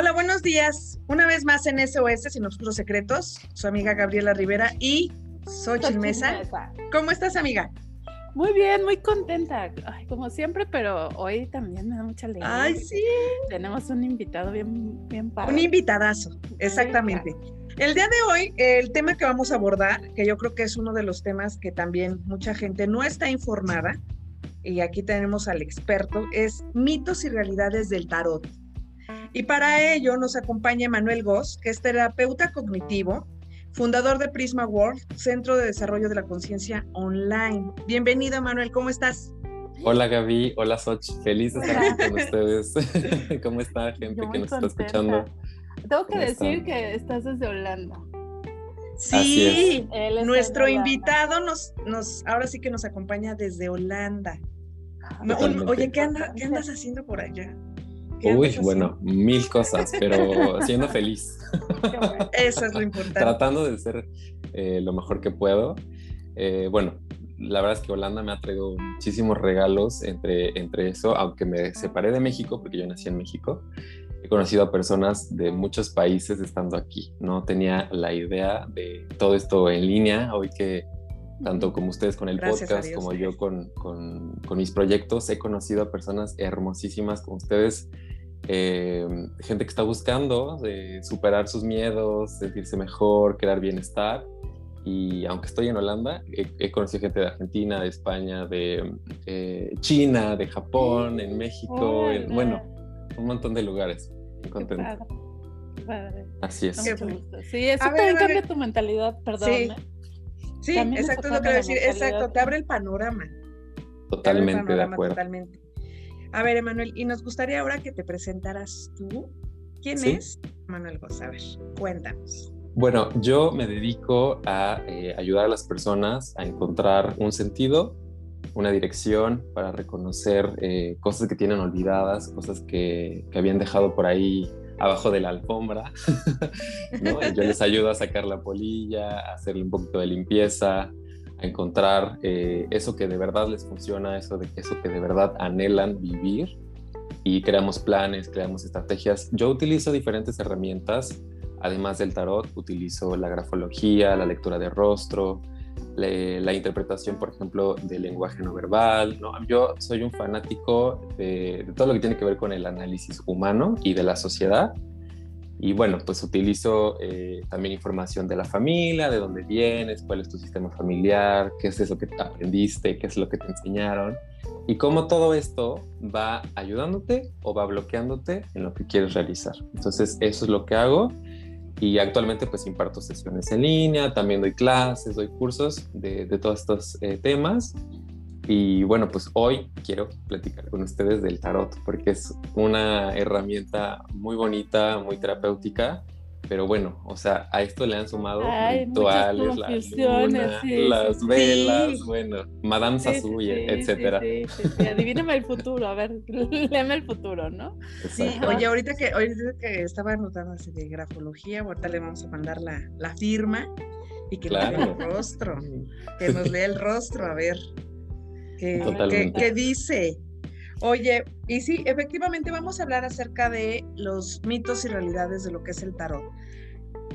Hola, buenos días. Una vez más en SOS Sin Oscuros Secretos, su amiga Gabriela Rivera y Xochitl Mesa. ¿Cómo estás, amiga? Muy bien, muy contenta, como siempre, pero hoy también me da mucha alegría. Ay, sí. Tenemos un invitado bien, bien padre. Un invitadazo, exactamente. El día de hoy, el tema que vamos a abordar, que yo creo que es uno de los temas que también mucha gente no está informada, y aquí tenemos al experto, es mitos y realidades del tarot. Y para ello nos acompaña Manuel Goss, que es terapeuta cognitivo, fundador de Prisma World, Centro de Desarrollo de la Conciencia Online. Bienvenido, Manuel, ¿cómo estás? Hola Gaby, hola Soch, feliz de estar aquí con ustedes. ¿Cómo está gente que nos está escuchando? Tengo que decir que estás desde Holanda. Sí, nuestro invitado nos, nos, ahora sí que nos acompaña desde Holanda. oye, ¿qué, ¿qué andas haciendo por allá? Uy, bueno, mil cosas, pero siendo feliz. Eso es lo importante. Tratando de ser eh, lo mejor que puedo. Eh, bueno, la verdad es que Holanda me ha traído muchísimos regalos entre, entre eso, aunque me separé de México, porque yo nací en México. He conocido a personas de muchos países estando aquí. No tenía la idea de todo esto en línea. Hoy que tanto como ustedes con el podcast, como yo con, con, con, mis proyectos, he conocido a personas hermosísimas como ustedes eh, gente que está buscando de superar sus miedos, sentirse mejor, crear bienestar. Y aunque estoy en Holanda, he, conocido gente de Argentina, de España, de eh, China, de Japón, en México, bueno, un montón de lugares. Muy contento. Así es. Sí, eso también cambia tu mentalidad, perdón. Sí, sí exacto, es lo que voy a decir. Exacto, te abre el panorama. Totalmente de acuerdo. Totalmente. A ver, Emanuel, y nos gustaría ahora que te presentaras tú. ¿Quién es Manuel Goss? A ver, cuéntanos. Bueno, yo me dedico a eh, ayudar a las personas a encontrar un sentido, una dirección para reconocer eh, cosas que tienen olvidadas, cosas que, que, habían dejado por ahí abajo de la alfombra. yo les ayudo a sacar la polilla, a hacerle un poquito de limpieza, a encontrar eh, eso que de verdad les funciona, eso, de, eso que de verdad anhelan vivir y creamos planes, creamos estrategias. Yo utilizo diferentes herramientas, además del tarot, utilizo la grafología, la lectura de rostro, la interpretación, por ejemplo, del lenguaje no verbal. Yo soy un fanático de, de todo lo que tiene que ver con el análisis humano y de la sociedad y bueno, pues utilizo eh, también información de la familia, de dónde vienes, cuál es tu sistema familiar, qué es eso que aprendiste, qué es lo que te enseñaron y cómo todo esto va ayudándote o va bloqueándote en lo que quieres realizar. Entonces, eso es lo que hago y actualmente pues imparto sesiones en línea, también doy clases, doy cursos de, todos estos eh, temas. Y bueno, pues hoy quiero platicar con ustedes del tarot, porque es una herramienta muy bonita, muy terapéutica, pero bueno, o sea, a esto le han sumado rituales, las velas, bueno, Madame sí, etcétera. Adivíname el futuro, a ver, léeme el futuro, ¿no? Sí, oye, ahorita que, ahorita que estaba anotando así de grafología, ahorita le vamos a mandar la, la firma y que le lea el rostro, que nos lea el rostro, a ver que, dice. Oye, y sí, efectivamente vamos a hablar acerca de los mitos y realidades de lo que es el tarot.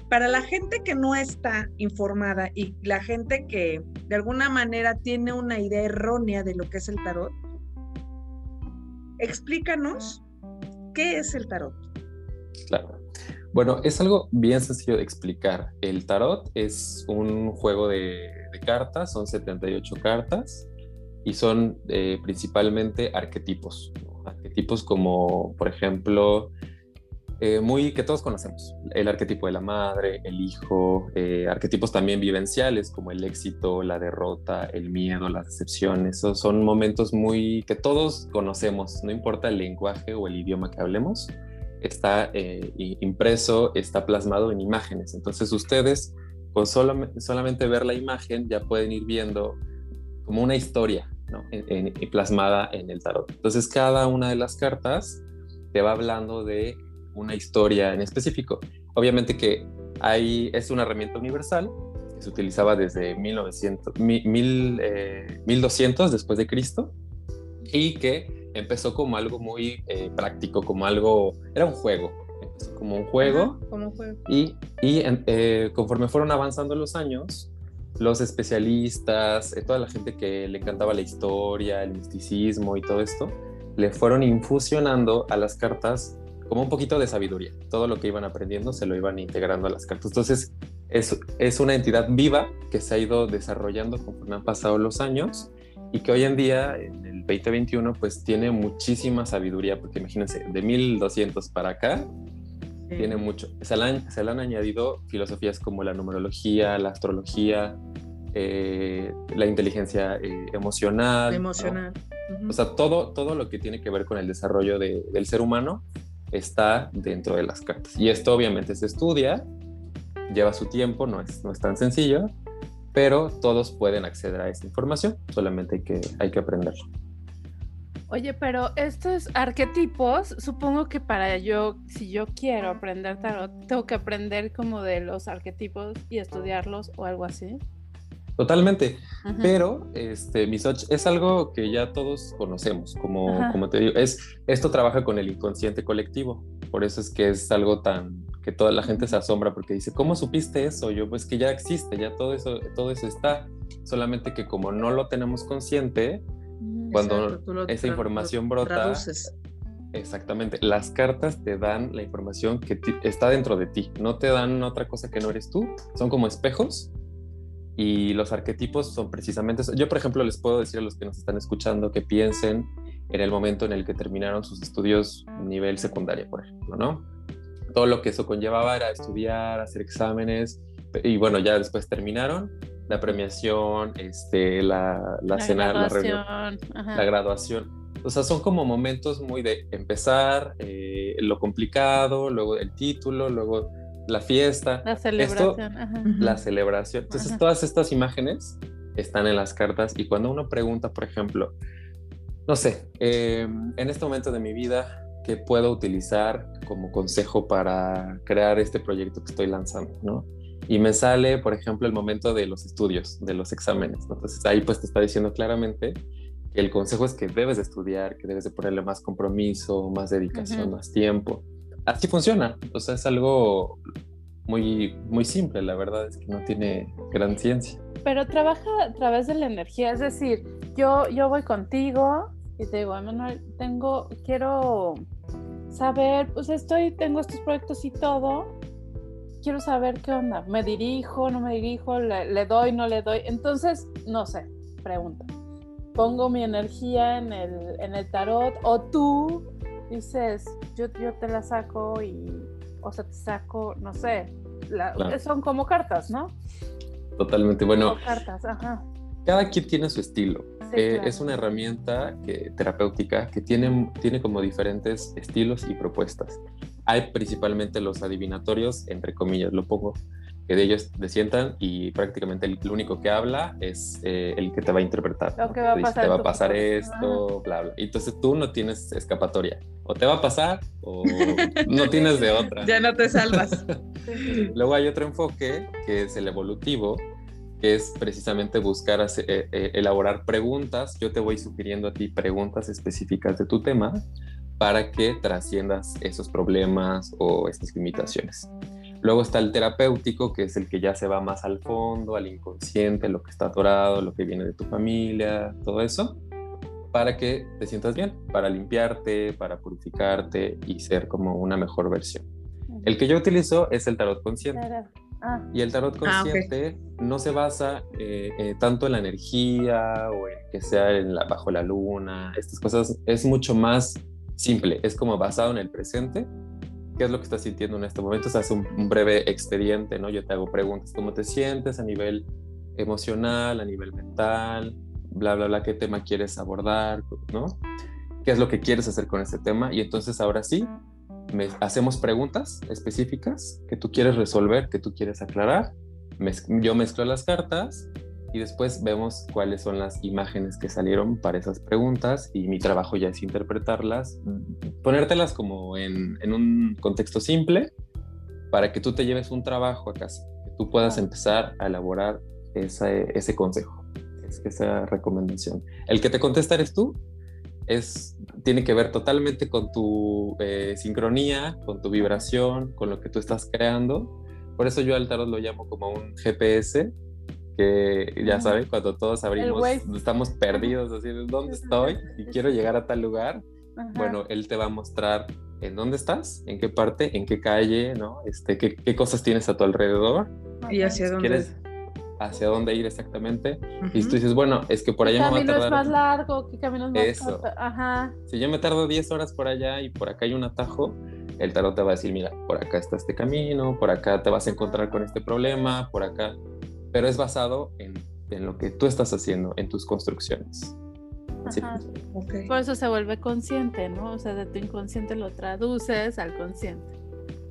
Para la gente que no está informada y la gente que de alguna manera tiene una idea errónea de lo que es el tarot, explícanos qué es el tarot. Claro. Bueno, es algo bien sencillo de explicar. El tarot es un juego de, de cartas, son 78 cartas y son eh, principalmente arquetipos. Arquetipos como, por ejemplo, eh, muy que todos conocemos, el arquetipo de la madre, el hijo, eh, arquetipos también vivenciales como el éxito, la derrota, el miedo, las decepciones. Esos son momentos muy que todos conocemos, no importa el lenguaje o el idioma que hablemos, está impreso, está plasmado en imágenes. Entonces ustedes con solamente ver la imagen ya pueden ir viendo como una historia en, plasmada en el tarot. Entonces cada una de las cartas te va hablando de una historia en específico. Obviamente que hay, es una herramienta universal que se utilizaba desde 1900, 1200 eh, después de Cristo y que empezó como algo muy eh, práctico, como algo, era un juego, como un juego. como un juego. Y, y eh, conforme fueron avanzando los años, los especialistas, eh, toda la gente que le encantaba la historia, el misticismo y todo esto, le fueron infusionando a las cartas como un poquito de sabiduría. Todo lo que iban aprendiendo se lo iban integrando a las cartas. Entonces, es, es una entidad viva que se ha ido desarrollando conforme han pasado los años y que hoy en día, en el 2021, pues tiene muchísima sabiduría, porque imagínense, de 1200 para acá, tiene mucho. Se le, han, se le, han, añadido filosofías como la numerología, la astrología, eh, la inteligencia eh, emocional. Emocional. O sea, todo, todo lo que tiene que ver con el desarrollo de, del ser humano está dentro de las cartas. Y esto obviamente se estudia, lleva su tiempo, no es, no es tan sencillo, pero todos pueden acceder a esa información, solamente hay que, hay que aprenderlo. Oye, pero estos arquetipos, supongo que para yo, si yo quiero aprender tarot, tengo que aprender como de los arquetipos y estudiarlos o algo así. Totalmente, pero este, Misoch, es algo que ya todos conocemos, como, como te digo, es, esto trabaja con el inconsciente colectivo, por eso es que es algo tan, que toda la gente se asombra porque dice, ¿cómo supiste eso? Yo, pues que ya existe, ya todo eso, todo eso está, solamente que como no lo tenemos consciente, cuando esa información brota, exactamente, las cartas te dan la información que está dentro de ti, no te dan otra cosa que no eres tú, son como espejos y los arquetipos son precisamente eso. Yo, por ejemplo, les puedo decir a los que nos están escuchando que piensen en el momento en el que terminaron sus estudios nivel secundaria, por ejemplo, ¿no? Todo lo que eso conllevaba era estudiar, hacer exámenes, y bueno, ya después terminaron, la premiación, este, la, la, cena, la reunión, la graduación. O sea, son como momentos muy de empezar, eh, lo complicado, luego el título, luego la fiesta. La celebración. La celebración. Entonces, todas estas imágenes están en las cartas y cuando uno pregunta, por ejemplo, no sé, em, en este momento de mi vida, ¿qué puedo utilizar como consejo para crear este proyecto que estoy lanzando? ¿no? Y me sale, por ejemplo, el momento de los estudios, de los exámenes. Entonces, ahí pues te está diciendo claramente que el consejo es que debes de estudiar, que debes de ponerle más compromiso, más dedicación, más tiempo así funciona. O sea, es algo muy, muy simple, la verdad es que no tiene gran ciencia. Pero trabaja a través de la energía, es decir, yo, yo voy contigo y te digo, Emanuel, tengo, quiero saber, pues estoy, tengo estos proyectos y todo, quiero saber qué onda, me dirijo, no me dirijo, le, le doy, no le doy, entonces, no sé, pregunta. Pongo mi energía en el, en el tarot o tú dices, yo, yo te la saco y, o sea, te saco, no sé, son como cartas, ¿no? Totalmente, bueno. cartas, ajá. Cada quien tiene su estilo. Eh, es una herramienta que, terapéutica que tiene, tiene como diferentes estilos y propuestas. Hay principalmente los adivinatorios, entre comillas, lo pongo que de ellos te sientan y prácticamente el, único que habla es eh, el que te va a interpretar. Lo que va a pasar te va a pasar esto, bla, bla. Y entonces tú no tienes escapatoria. O te va a pasar o no tienes de otra. Ya no te salvas. Luego hay otro enfoque que es el evolutivo, que es precisamente buscar eh, eh, elaborar preguntas. Yo te voy sugiriendo a ti preguntas específicas de tu tema para que trasciendas esos problemas o estas limitaciones. Luego está el terapéutico, que es el que ya se va más al fondo, al inconsciente, lo que está atorado, lo que viene de tu familia, todo eso, para que te sientas bien, para limpiarte, para purificarte y ser como una mejor versión. El que yo utilizo es el tarot consciente. Ah. Y el tarot ah, consciente no se basa eh, eh, tanto en la energía o en que sea en la, bajo la luna, estas cosas. Es mucho más simple, es como basado en el presente qué es lo que estás sintiendo en este momento, o sea, un, breve expediente, ¿no? Yo te hago preguntas, ¿cómo te sientes a nivel emocional, a nivel mental, bla, bla, bla, qué tema quieres abordar, ¿no? ¿Qué es lo que quieres hacer con este tema? Y entonces ahora sí, me, hacemos preguntas específicas que tú quieres resolver, que tú quieres aclarar. yo mezclo las cartas y después vemos cuáles son las imágenes que salieron para esas preguntas y mi trabajo ya es interpretarlas, ponértelas como en, un contexto simple para que tú te lleves un trabajo a casa, que tú puedas empezar a elaborar ese consejo, esa recomendación. El que te contesta eres tú es, tiene que ver totalmente con tu eh, sincronía, con tu vibración, con lo que tú estás creando. Por eso yo al tarot lo llamo como un GPS, que ya saben, cuando todos abrimos, estamos perdidos, así, ¿dónde estoy? Y quiero llegar a tal lugar. Bueno, él te va a mostrar en dónde estás, en qué parte, en qué calle, ¿no? Este, qué, qué cosas tienes a tu alrededor. Y hacia dónde. ¿Quieres, hacia dónde ir exactamente. Y tú dices, bueno, es que por allá me va a tardar. es más largo? ¿Qué camino es más Eso. Ajá. Si yo me tardo 10 horas por allá y por acá hay un atajo, el tarot te va a decir, mira, por acá está este camino, por acá te vas a encontrar con este problema, por acá. Pero es basado en, en lo que tú estás haciendo, en tus construcciones. Ajá. Por eso se vuelve consciente, ¿no? O sea, de tu inconsciente lo traduces al consciente.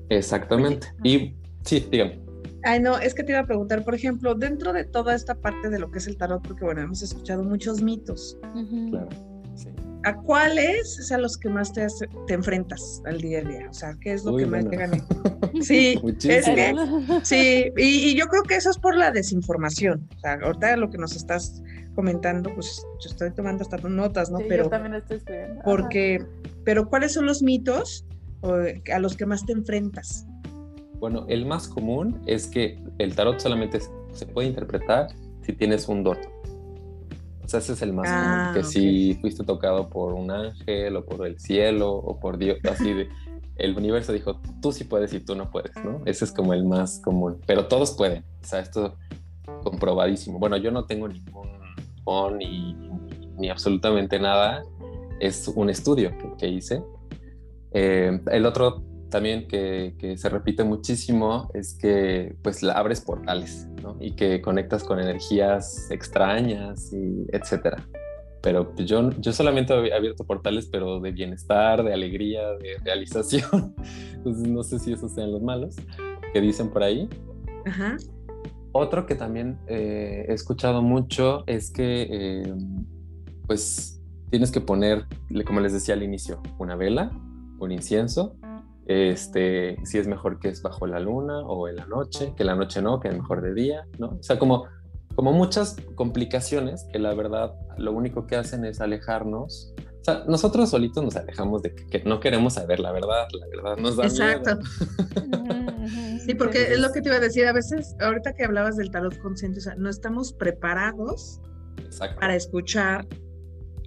Exactamente. Y sí, dígame. Ay, no, es que te iba a preguntar, por ejemplo, dentro de toda esta parte de lo que es el tarot, porque bueno, hemos escuchado muchos mitos. Claro, sí. ¿A cuáles es a los que más te, te enfrentas al día a día? O sea, ¿qué es lo que más te gana? Sí, es que, sí, y, yo creo que eso es por la desinformación. O sea, ahorita lo que nos estás comentando, pues yo estoy tomando hasta notas, ¿no? Sí, pero yo también estoy escribiendo. Porque, pero ¿cuáles son los mitos a los que más te enfrentas? Bueno, el más común es que el tarot solamente se puede interpretar si tienes un don. O sea, ese es el más común, ah, que si fuiste tocado por un ángel o por el cielo o por Dios, así de, el universo dijo, tú sí puedes y tú no puedes, ¿no? Ese es como el más común, pero todos pueden, o sea, esto comprobadísimo. Bueno, yo no tengo ningún don ni, ni absolutamente nada, es un estudio que, hice. Eh, el otro también que, se repite muchísimo es que pues abres portales ¿no? y que conectas con energías extrañas y etcétera. Pero pues, yo, yo solamente he abierto portales, pero de bienestar, de alegría, de realización. Entonces no sé si esos sean los malos que dicen por ahí. Ajá. Otro que también eh, he escuchado mucho es que eh, pues tienes que poner, como les decía al inicio, una vela, un incienso este, si es mejor que es bajo la luna o en la noche, que la noche no, que es mejor de día, ¿no? O sea, como, como muchas complicaciones que la verdad lo único que hacen es alejarnos. O sea, nosotros solitos nos alejamos de que, no queremos saber la verdad, la verdad nos da Exacto. sí, porque es lo que te iba a decir, a veces, ahorita que hablabas del tarot consciente, o sea, no estamos preparados para escuchar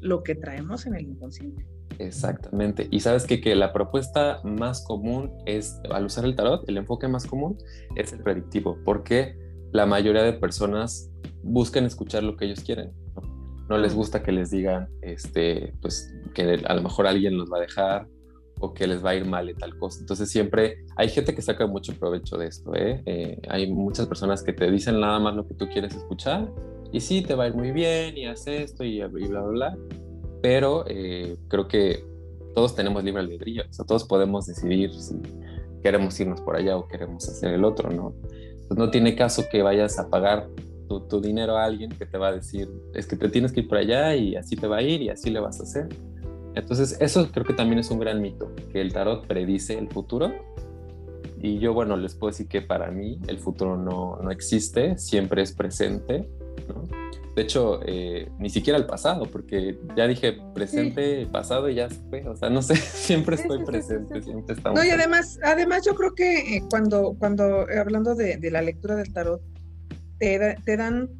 lo que traemos en el inconsciente. Exactamente. Y sabes que, que la propuesta más común es, al usar el tarot, el enfoque más común es el predictivo, porque la mayoría de personas buscan escuchar lo que ellos quieren. No, les gusta que les digan, este, pues, que a lo mejor alguien los va a dejar o que les va a ir mal y tal cosa. Entonces siempre hay gente que saca mucho provecho de esto. ¿eh? Eh, hay muchas personas que te dicen nada más lo que tú quieres escuchar y sí, te va a ir muy bien y haz esto y, y bla, bla, bla pero eh, creo que todos tenemos libre albedrío, o sea, todos podemos decidir si queremos irnos por allá o queremos hacer el otro, ¿no? Pues no tiene caso que vayas a pagar tu, dinero a alguien que te va a decir, es que te tienes que ir por allá y así te va a ir y así le vas a hacer. Entonces, eso creo que también es un gran mito, que el tarot predice el futuro. Y yo, bueno, les puedo decir que para mí el futuro no, no existe, siempre es presente, ¿no? de hecho, eh, ni siquiera el pasado, porque ya dije presente, pasado y ya se fue. O sea, no sé, siempre estoy presente, siempre estamos. No, y además, además yo creo que eh, cuando, cuando eh, hablando de, la lectura del tarot, te, te dan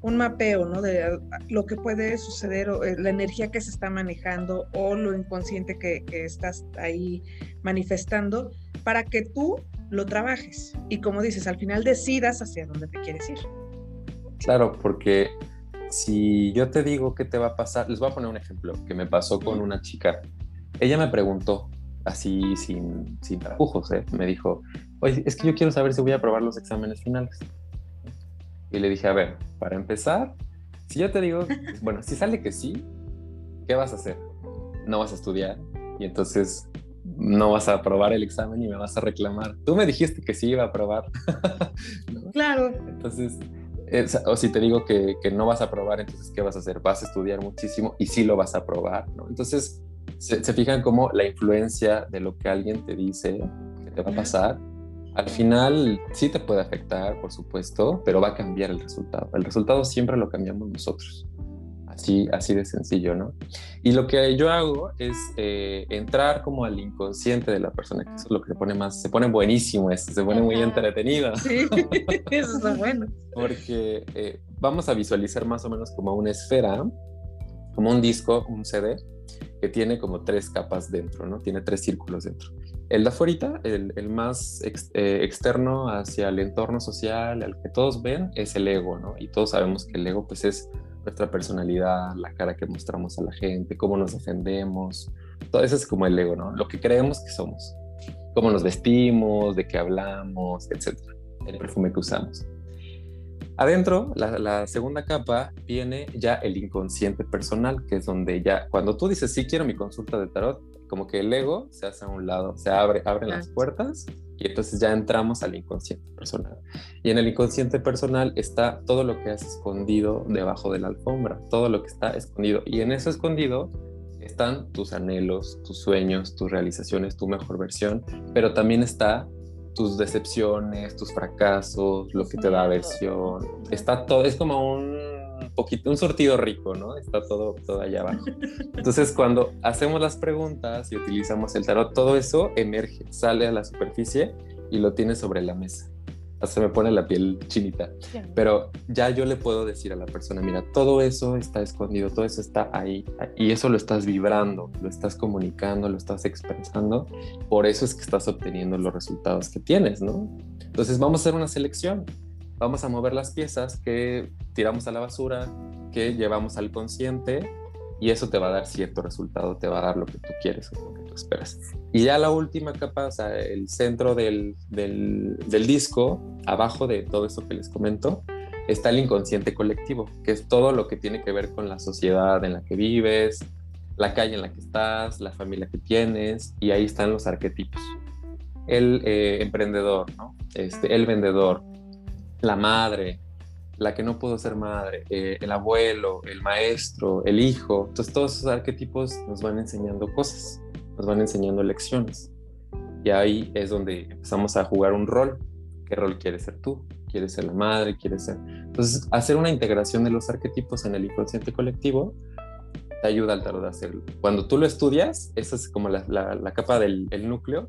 un mapeo, ¿no? De lo que puede suceder, o, la energía que se está manejando o lo inconsciente que, que estás ahí manifestando, para que tú lo trabajes. Y como dices, al final decidas hacia dónde te quieres ir. Claro, porque si yo te digo qué te va a pasar, les voy a poner un ejemplo que me pasó con una chica. Ella me preguntó, así sin, sin tapujos, ¿eh? me dijo, oye, es que yo quiero saber si voy a aprobar los exámenes finales. Y le dije, a ver, para empezar, si yo te digo, bueno, si sale que sí, ¿qué vas a hacer? No vas a estudiar y entonces no vas a aprobar el examen y me vas a reclamar. Tú me dijiste que sí iba a aprobar. Claro. Entonces, o si te digo que, que, no vas a aprobar, entonces, ¿qué vas a hacer? Vas a estudiar muchísimo y sí lo vas a aprobar, ¿no? Entonces, se, fijan cómo la influencia de lo que alguien te dice que te va a pasar, al final sí te puede afectar, por supuesto, pero va a cambiar el resultado. El resultado siempre lo cambiamos nosotros. Así, así de sencillo, ¿no? Y lo que yo hago es eh, entrar como al inconsciente de la persona, que eso es lo que se pone más, se pone buenísimo, esto, se pone muy entretenido. Sí, eso está bueno. Porque eh, vamos a visualizar más o menos como una esfera, como un disco, un CD, que tiene como tres capas dentro, ¿no? Tiene tres círculos dentro. El de afuera, el, el más eh, externo hacia el entorno social, al que todos ven, es el ego, ¿no? Y todos sabemos que el ego, pues, es nuestra personalidad, la cara que mostramos a la gente, cómo nos defendemos. Todo eso es como el ego, ¿no? Lo que creemos que somos. Cómo nos vestimos, de qué hablamos, etcétera. El perfume que usamos. Adentro, la, segunda capa, viene ya el inconsciente personal, que es donde ya, cuando tú dices, sí quiero mi consulta de tarot, como que el ego se hace a un lado, se abre, abren las puertas y entonces ya entramos al inconsciente personal. Y en el inconsciente personal está todo lo que has escondido debajo de la alfombra, todo lo que está escondido. Y en eso escondido están tus anhelos, tus sueños, tus realizaciones, tu mejor versión, pero también está tus decepciones, tus fracasos, lo que te da aversión. Está todo, es como un poquito, un sortido rico, ¿no? Está todo, todo allá abajo. Entonces, cuando hacemos las preguntas y utilizamos el tarot, todo eso emerge, sale a la superficie y lo tienes sobre la mesa se me pone la piel chinita. Pero ya yo le puedo decir a la persona, mira, todo eso está escondido, todo eso está ahí y eso lo estás vibrando, lo estás comunicando, lo estás expresando. Por eso es que estás obteniendo los resultados que tienes, ¿no? Entonces vamos a hacer una selección. Vamos a mover las piezas que tiramos a la basura, que llevamos al consciente y eso te va a dar cierto resultado, te va a dar lo que tú quieres o lo que tú esperas. Y ya la última capa, o sea, el centro del, del, del disco, abajo de todo eso que les comento, está el inconsciente colectivo, que es todo lo que tiene que ver con la sociedad en la que vives, la calle en la que estás, la familia que tienes, y ahí están los arquetipos. El eh, emprendedor, ¿no? este, el vendedor, la madre, la que no pudo ser madre, eh, el abuelo, el maestro, el hijo. Entonces todos esos arquetipos nos van enseñando cosas, nos van enseñando lecciones. Y ahí es donde empezamos a jugar un rol. ¿Qué rol quieres ser tú? ¿Quieres ser la madre? ¿Quieres ser...? Entonces, hacer una integración de los arquetipos en el inconsciente colectivo te ayuda al tarot a hacerlo. Cuando tú lo estudias, esa es como la, la, capa del núcleo,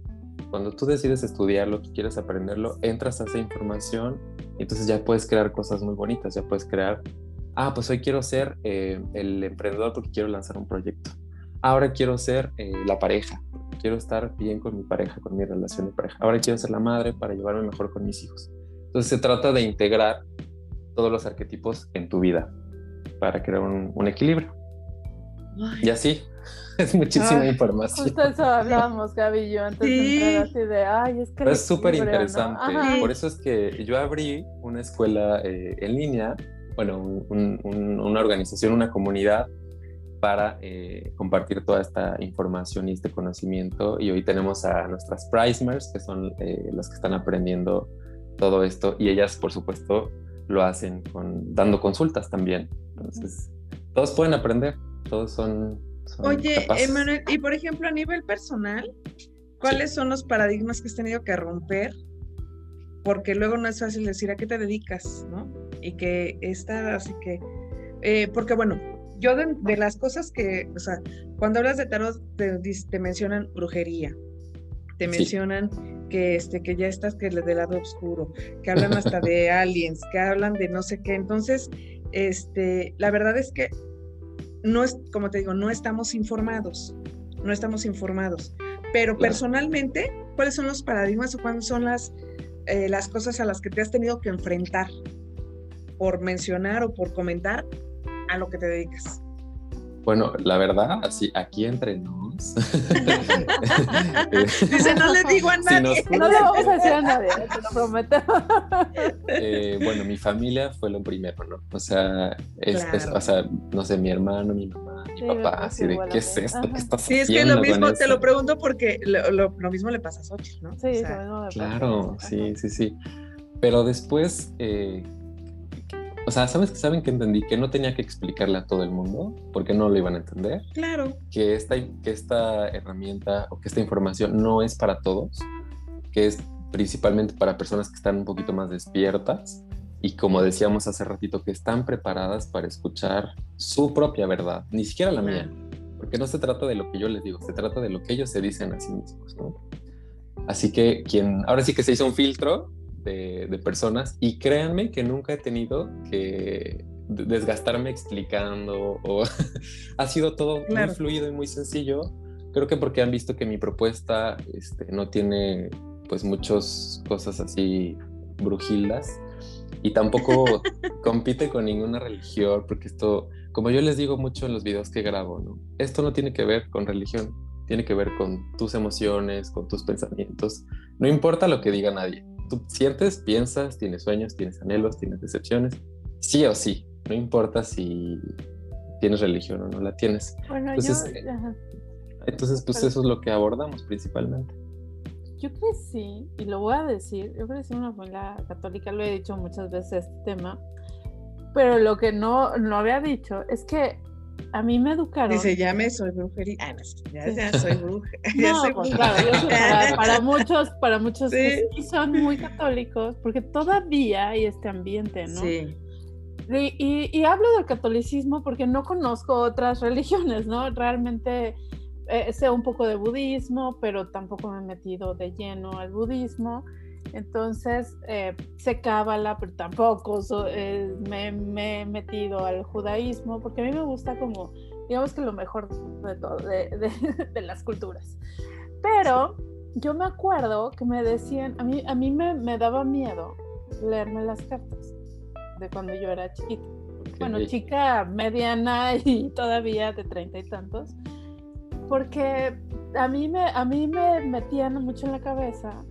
cuando tú decides estudiarlo, tú quieres aprenderlo, entras a esa información y entonces ya puedes crear cosas muy bonitas, ya puedes crear, ah, pues hoy quiero ser eh, el emprendedor porque quiero lanzar un proyecto. Ahora quiero ser eh, la pareja, quiero estar bien con mi pareja, con mi relación de pareja. Ahora quiero ser la madre para llevarme mejor con mis hijos. Entonces se trata de integrar todos los arquetipos en tu vida para crear un, equilibrio. Y así, es muchísima información. Justo eso hablábamos, Gaby y yo, antes de entrar así de, ay, es que... es súper interesante. Por eso es que yo abrí una escuela eh, en línea, bueno, una organización, una comunidad para eh, compartir toda esta información y este conocimiento. Y hoy tenemos a nuestras Prismers, que son eh, las que están aprendiendo todo esto, y ellas, por supuesto, lo hacen con, dando consultas también. Entonces, todos pueden aprender, todos son Oye, Emanuel, y por ejemplo, a nivel personal, ¿cuáles son los paradigmas que has tenido que romper? Porque luego no es fácil decir a qué te dedicas, ¿no? Y que está, así que, eh, porque bueno, yo de, las cosas que, o sea, cuando hablas de tarot te, mencionan brujería, te mencionan que este que ya estás que del lado oscuro, que hablan hasta de aliens, que hablan de no sé qué. Entonces, este, la verdad es que no es, como te digo, no estamos informados, no estamos informados. Pero personalmente, ¿cuáles son los paradigmas o cuáles son las, eh, las cosas a las que te has tenido que enfrentar por mencionar o por comentar a lo que te dedicas? Bueno, la verdad, así aquí entre nos. Dice, no le digo a nadie. no le vamos a decir a nadie, te lo prometo. Eh, bueno, mi familia fue lo primero, ¿no? O sea, es, o sea, no sé, mi hermano, mi mamá, mi papá, así de, ¿qué es esto? ¿Qué estás Sí, es que lo mismo, te lo pregunto porque lo, lo, mismo le pasa a Xochitl, ¿no? Sí, Claro, sí, sí, sí. Pero después, eh, o sea, ¿sabes que saben que entendí? Que no tenía que explicarle a todo el mundo porque no lo iban a entender. Claro. Que esta, que esta herramienta o que esta información no es para todos, que es principalmente para personas que están un poquito más despiertas y como decíamos hace ratito, que están preparadas para escuchar su propia verdad, ni siquiera la mía, porque no se trata de lo que yo les digo, se trata de lo que ellos se dicen a sí mismos, ¿no? Así que quien, ahora sí que se hizo un filtro de, personas y créanme que nunca he tenido que desgastarme explicando o ha sido todo muy fluido y muy sencillo. Creo que porque han visto que mi propuesta este, no tiene pues muchas cosas así brujildas y tampoco compite con ninguna religión porque esto, como yo les digo mucho en los videos que grabo, ¿no? Esto no tiene que ver con religión, tiene que ver con tus emociones, con tus pensamientos. No importa lo que diga nadie tú sientes, piensas, tienes sueños, tienes anhelos, tienes decepciones, sí o sí, no importa si tienes religión o no la tienes. Bueno, entonces, yo, entonces pues eso es lo que abordamos principalmente. Yo sí, y lo voy a decir, yo crecí en una familia católica, lo he dicho muchas veces este tema, pero lo que no, no había dicho es que a mí me educaron. Dice, ya me soy brujería. Ah, no, ya, ya soy bruja. no, pues, Claro, yo para, muchos, para muchos sí. son muy católicos, porque todavía hay este ambiente, ¿no? Sí. Y, y, hablo del catolicismo porque no conozco otras religiones, ¿no? Realmente eh, sé un poco de budismo, pero tampoco me he metido de lleno al budismo. Entonces, eh, sé cábala, pero tampoco eh, me, he metido al judaísmo, porque a mí me gusta como, digamos que lo mejor de todo, de, las culturas. Pero yo me acuerdo que me decían, a mí, a mí me, daba miedo leerme las cartas de cuando yo era chiquita. Bueno, chica mediana y todavía de treinta y tantos, porque a mí, me, a mí me metían mucho en la cabeza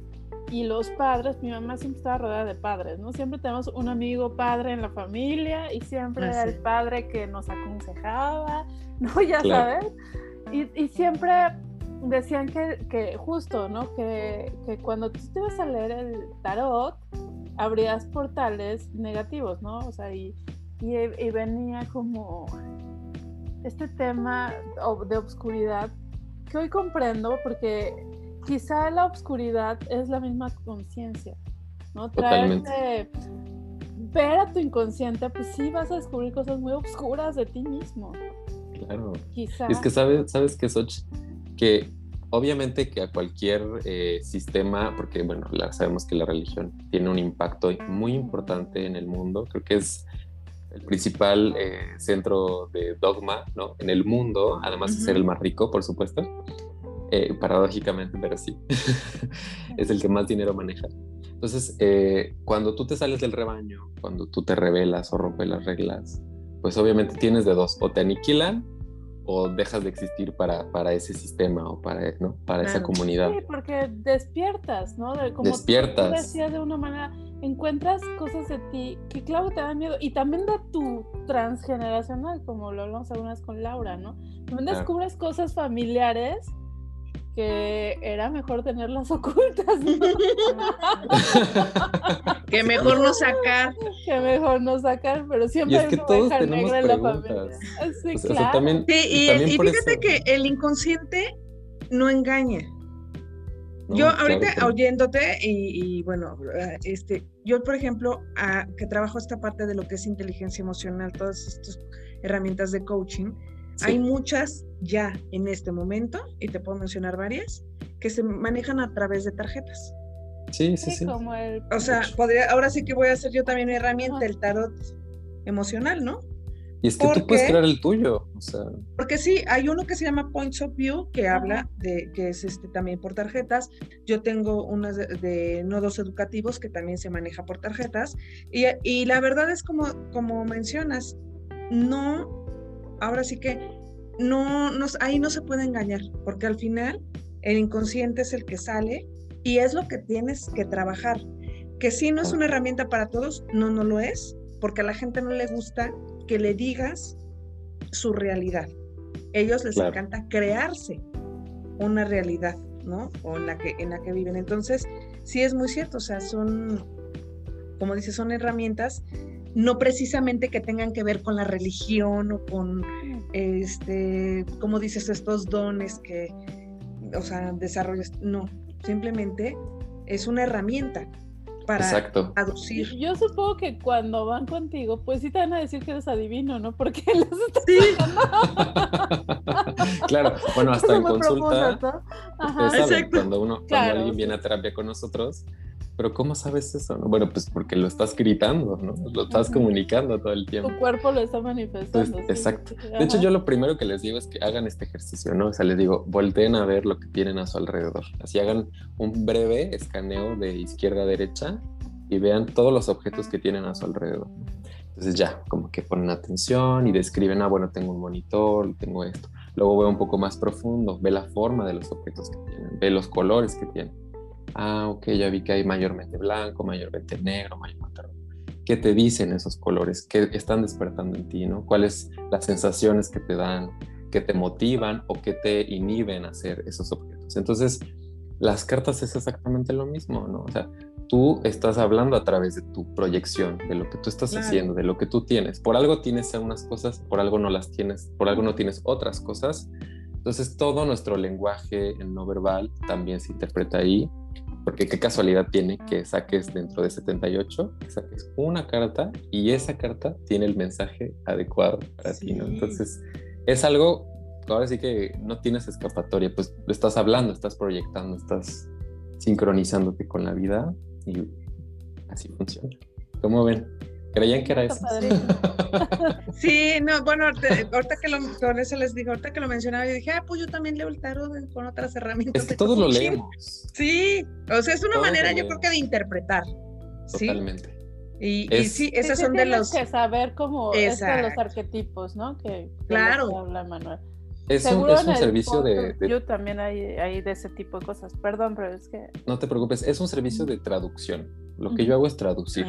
y los padres, mi mamá siempre estaba rodeada de padres, ¿no? Siempre tenemos un amigo padre en la familia y siempre era el padre que nos aconsejaba, ¿no? Ya sabes. Y, y, siempre decían que, que justo, ¿no? Que, que, cuando tú te ibas a leer el tarot, abrías portales negativos, ¿no? O sea, y, y, y venía como este tema de obscuridad que hoy comprendo porque quizá la oscuridad es la misma conciencia, ¿no? Traerte, ver a tu inconsciente, pues sí vas a descubrir cosas muy oscuras de ti mismo. Claro. Quizá. Es que sabes, sabes que Soch, que obviamente que a cualquier eh, sistema, porque bueno, sabemos que la religión tiene un impacto muy importante en el mundo, creo que es el principal eh, centro de dogma ¿no? en el mundo, además de ser el más rico, por supuesto. Eh, paradójicamente, pero sí, es el que más dinero maneja. Entonces, eh, cuando tú te sales del rebaño, cuando tú te rebelas o rompes las reglas, pues obviamente tienes de dos, o te aniquilan o dejas de existir para, para ese sistema o para, ¿no? para esa comunidad. Sí, porque despiertas, ¿no? como despiertas. Tú decías de una manera, encuentras cosas de ti que claro te dan miedo y también de tu transgeneracional, como lo hablamos algunas con Laura, ¿no? También descubres cosas familiares que era mejor tenerlas ocultas. que mejor no sacar. Que mejor no sacar, pero siempre hay una oveja negra en la familia. Sí, claro. y, fíjate que el inconsciente no engaña. yo ahorita oyéndote y, bueno, este, yo por ejemplo, que trabajo esta parte de lo que es inteligencia emocional, todas estas herramientas de coaching, hay muchas ya en este momento, y te puedo mencionar varias, que se manejan a través de tarjetas. Sí, sí, sí. O sea, podría, ahora sí que voy a hacer yo también mi herramienta, el tarot emocional, ¿no? Y es que tú puedes crear el tuyo, o sea. Porque sí, hay uno que se llama Points of View, que habla de, que es este también por tarjetas. Yo tengo unas de, nodos educativos que también se maneja por tarjetas. Y, y la verdad es como, como mencionas, no ahora sí que no, nos, ahí no se puede engañar, porque al final el inconsciente es el que sale y es lo que tienes que trabajar. Que si no es una herramienta para todos, no, no lo es, porque a la gente no le gusta que le digas su realidad. Ellos les encanta crearse una realidad, ¿no? O en la que, en la que viven. Entonces, sí es muy cierto, o sea, son, como dices, son herramientas no precisamente que tengan que ver con la religión o con, este, como dices, estos dones que, o sea, desarrollas, no, simplemente es una herramienta para Exacto. aducir. Yo supongo que cuando van contigo, pues sí te van a decir que eres adivino, ¿no? Porque les sí. claro, bueno, hasta en consulta, cuando uno, cuando alguien viene a terapia con nosotros, pero ¿cómo sabes eso? Bueno, pues porque lo estás gritando, ¿no? Lo estás comunicando todo el tiempo. Tu cuerpo lo está manifestando. exacto. De hecho, yo lo primero que les digo es que hagan este ejercicio, ¿no? O sea, les digo, volteen a ver lo que tienen a su alrededor. Así hagan un breve escaneo de izquierda a derecha y vean todos los objetos que tienen a su alrededor. Entonces ya, como que ponen atención y describen, ah, bueno, tengo un monitor, tengo esto. Luego ve un poco más profundo, ve la forma de los objetos que tienen, ve los colores que tienen Ah, ok, ya vi que hay mayormente blanco, mayormente negro, mayormente rojo. ¿Qué te dicen esos colores? ¿Qué están despertando en ti? ¿no? ¿Cuáles las sensaciones que te dan, que te motivan o que te inhiben a hacer esos objetos? Entonces, las cartas es exactamente lo mismo, ¿no? O sea, tú estás hablando a través de tu proyección, de lo que tú estás haciendo, de lo que tú tienes. Por algo tienes unas cosas, por algo no las tienes, por algo no tienes otras cosas. Entonces, todo nuestro lenguaje no verbal también se interpreta ahí porque qué casualidad tiene que saques dentro de 78, saques una carta y esa carta tiene el mensaje adecuado para ti, ¿no? Entonces, es algo, ahora sí que no tienes escapatoria, pues lo estás hablando, estás proyectando, estás sincronizándote con la vida y así funciona. ¿Cómo ven? Creían que era eso. Sí, no, bueno, ahorita, que lo, con eso les digo, ahorita que lo mencionaba, yo dije, ah, pues yo también leo el tarot con otras herramientas. Es que todos lo leemos. Sí, o sea, es una manera, yo creo que de interpretar. Totalmente. Y, sí, esas son de los. que saber cómo es los arquetipos, ¿no? Que, claro. habla Manuel. Es un, es un servicio de, Yo también hay, hay, de ese tipo de cosas. Perdón, pero es que. No te preocupes, es un servicio de traducción. Lo que yo hago es traducir.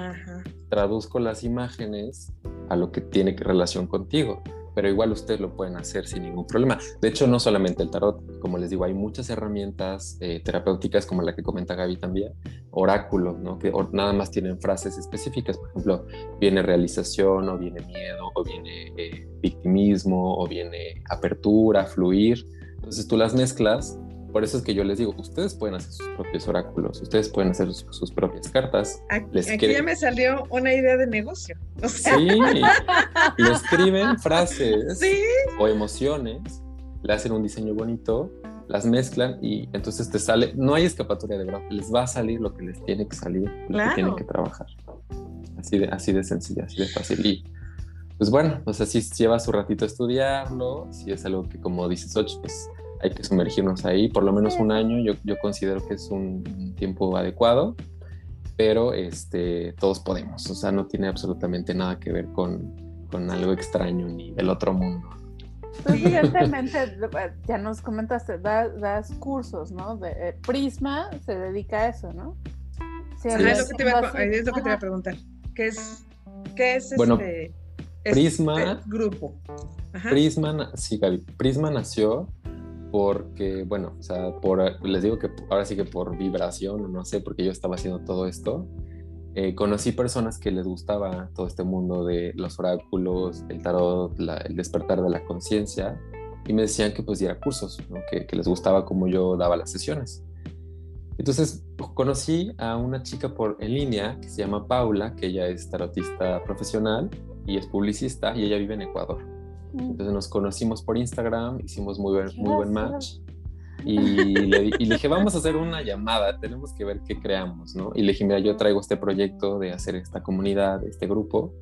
Traduzco las imágenes a lo que tiene relación contigo pero igual ustedes lo pueden hacer sin ningún problema. De hecho, no solamente el tarot, como les digo, hay muchas herramientas eh, terapéuticas como la que comenta Gaby también, oráculos, ¿no? que nada más tienen frases específicas, por ejemplo, viene realización o viene miedo o viene eh, victimismo o viene apertura, fluir. Entonces tú las mezclas por eso es que yo les digo, ustedes pueden hacer sus propios oráculos, ustedes pueden hacer sus, propias cartas. Aquí, ya me salió una idea de negocio. Sí, le escriben frases o emociones, le hacen un diseño bonito, las mezclan y entonces te sale, no hay escapatoria de verdad, les va a salir lo que les tiene que salir, lo que tienen que trabajar. Así de, así de sencilla, así de fácil. Y pues bueno, o sea, si lleva su ratito a estudiarlo, si es algo que como dices, Ocho, pues hay que sumergirnos ahí, por lo menos un año, yo, yo considero que es un tiempo adecuado, pero este, todos podemos, o sea, no tiene absolutamente nada que ver con, con algo extraño ni del otro mundo. Pues evidentemente, ya nos comentaste, das, cursos, ¿no? De, eh, Prisma se dedica a eso, ¿no? Sí, es, lo que te iba, es lo que te iba a preguntar. ¿Qué es, qué es bueno, este, Prisma, este grupo? Prisma, sí, Gaby, Prisma nació porque, bueno, o sea, por, les digo que ahora sí que por vibración, no sé, porque yo estaba haciendo todo esto, eh, conocí personas que les gustaba todo este mundo de los oráculos, el tarot, el despertar de la conciencia, y me decían que pues diera cursos, ¿no? que, que les gustaba como yo daba las sesiones. Entonces conocí a una chica por en línea que se llama Paula, que ella es tarotista profesional y es publicista y ella vive en Ecuador. Entonces nos conocimos por Instagram, hicimos muy buen, muy buen match. Y le, dije, vamos a hacer una llamada, tenemos que ver qué creamos, ¿no? Y le dije, mira, yo traigo este proyecto de hacer esta comunidad, este grupo,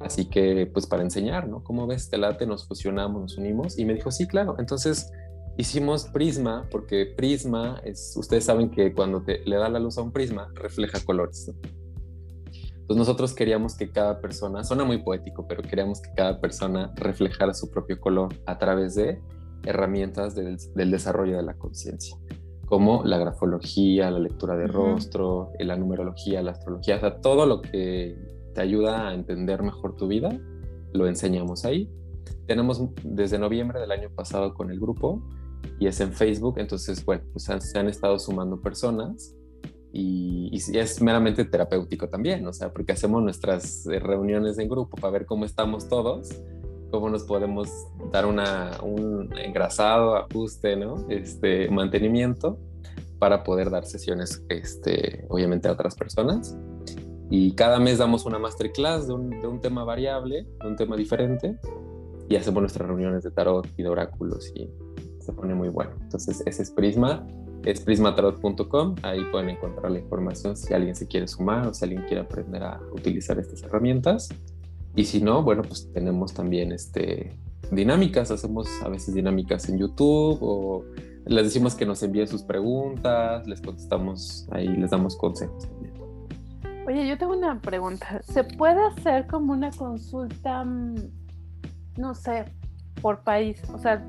así que pues para enseñar, ¿no? ¿Cómo ves? Te late, nos fusionamos, nos unimos. Y me dijo, sí, claro. Entonces hicimos Prisma, porque Prisma es, ustedes saben que cuando te, le da la luz a un prisma, refleja colores. Entonces nosotros queríamos que cada persona, suena muy poético, pero queríamos que cada persona reflejara su propio color a través de herramientas del, desarrollo de la conciencia, como la grafología, la lectura de rostro, la numerología, la astrología, o sea, todo lo que te ayuda a entender mejor tu vida, lo enseñamos ahí. Tenemos desde noviembre del año pasado con el grupo y es en Facebook, entonces, bueno, pues se han estado sumando personas y, es meramente terapéutico también, o sea, porque hacemos nuestras eh, reuniones en grupo para ver cómo estamos todos, cómo nos podemos dar una, un engrasado, ajuste, ¿no? Este, mantenimiento para poder dar sesiones, este, obviamente a otras personas. Y cada mes damos una masterclass de un, de un tema variable, de un tema diferente, y hacemos nuestras reuniones de tarot y de oráculos y se pone muy bueno. Entonces, ese es Prisma, es prismatarot.com, ahí pueden encontrar la información si alguien se quiere sumar o si alguien quiere aprender a utilizar estas herramientas. Y si no, bueno, pues tenemos también este, dinámicas, hacemos a veces dinámicas en YouTube o les decimos que nos envíen sus preguntas, les contestamos ahí, les damos consejos también. Oye, yo tengo una pregunta. ¿Se puede hacer como una consulta, mm, no sé, por país? O sea,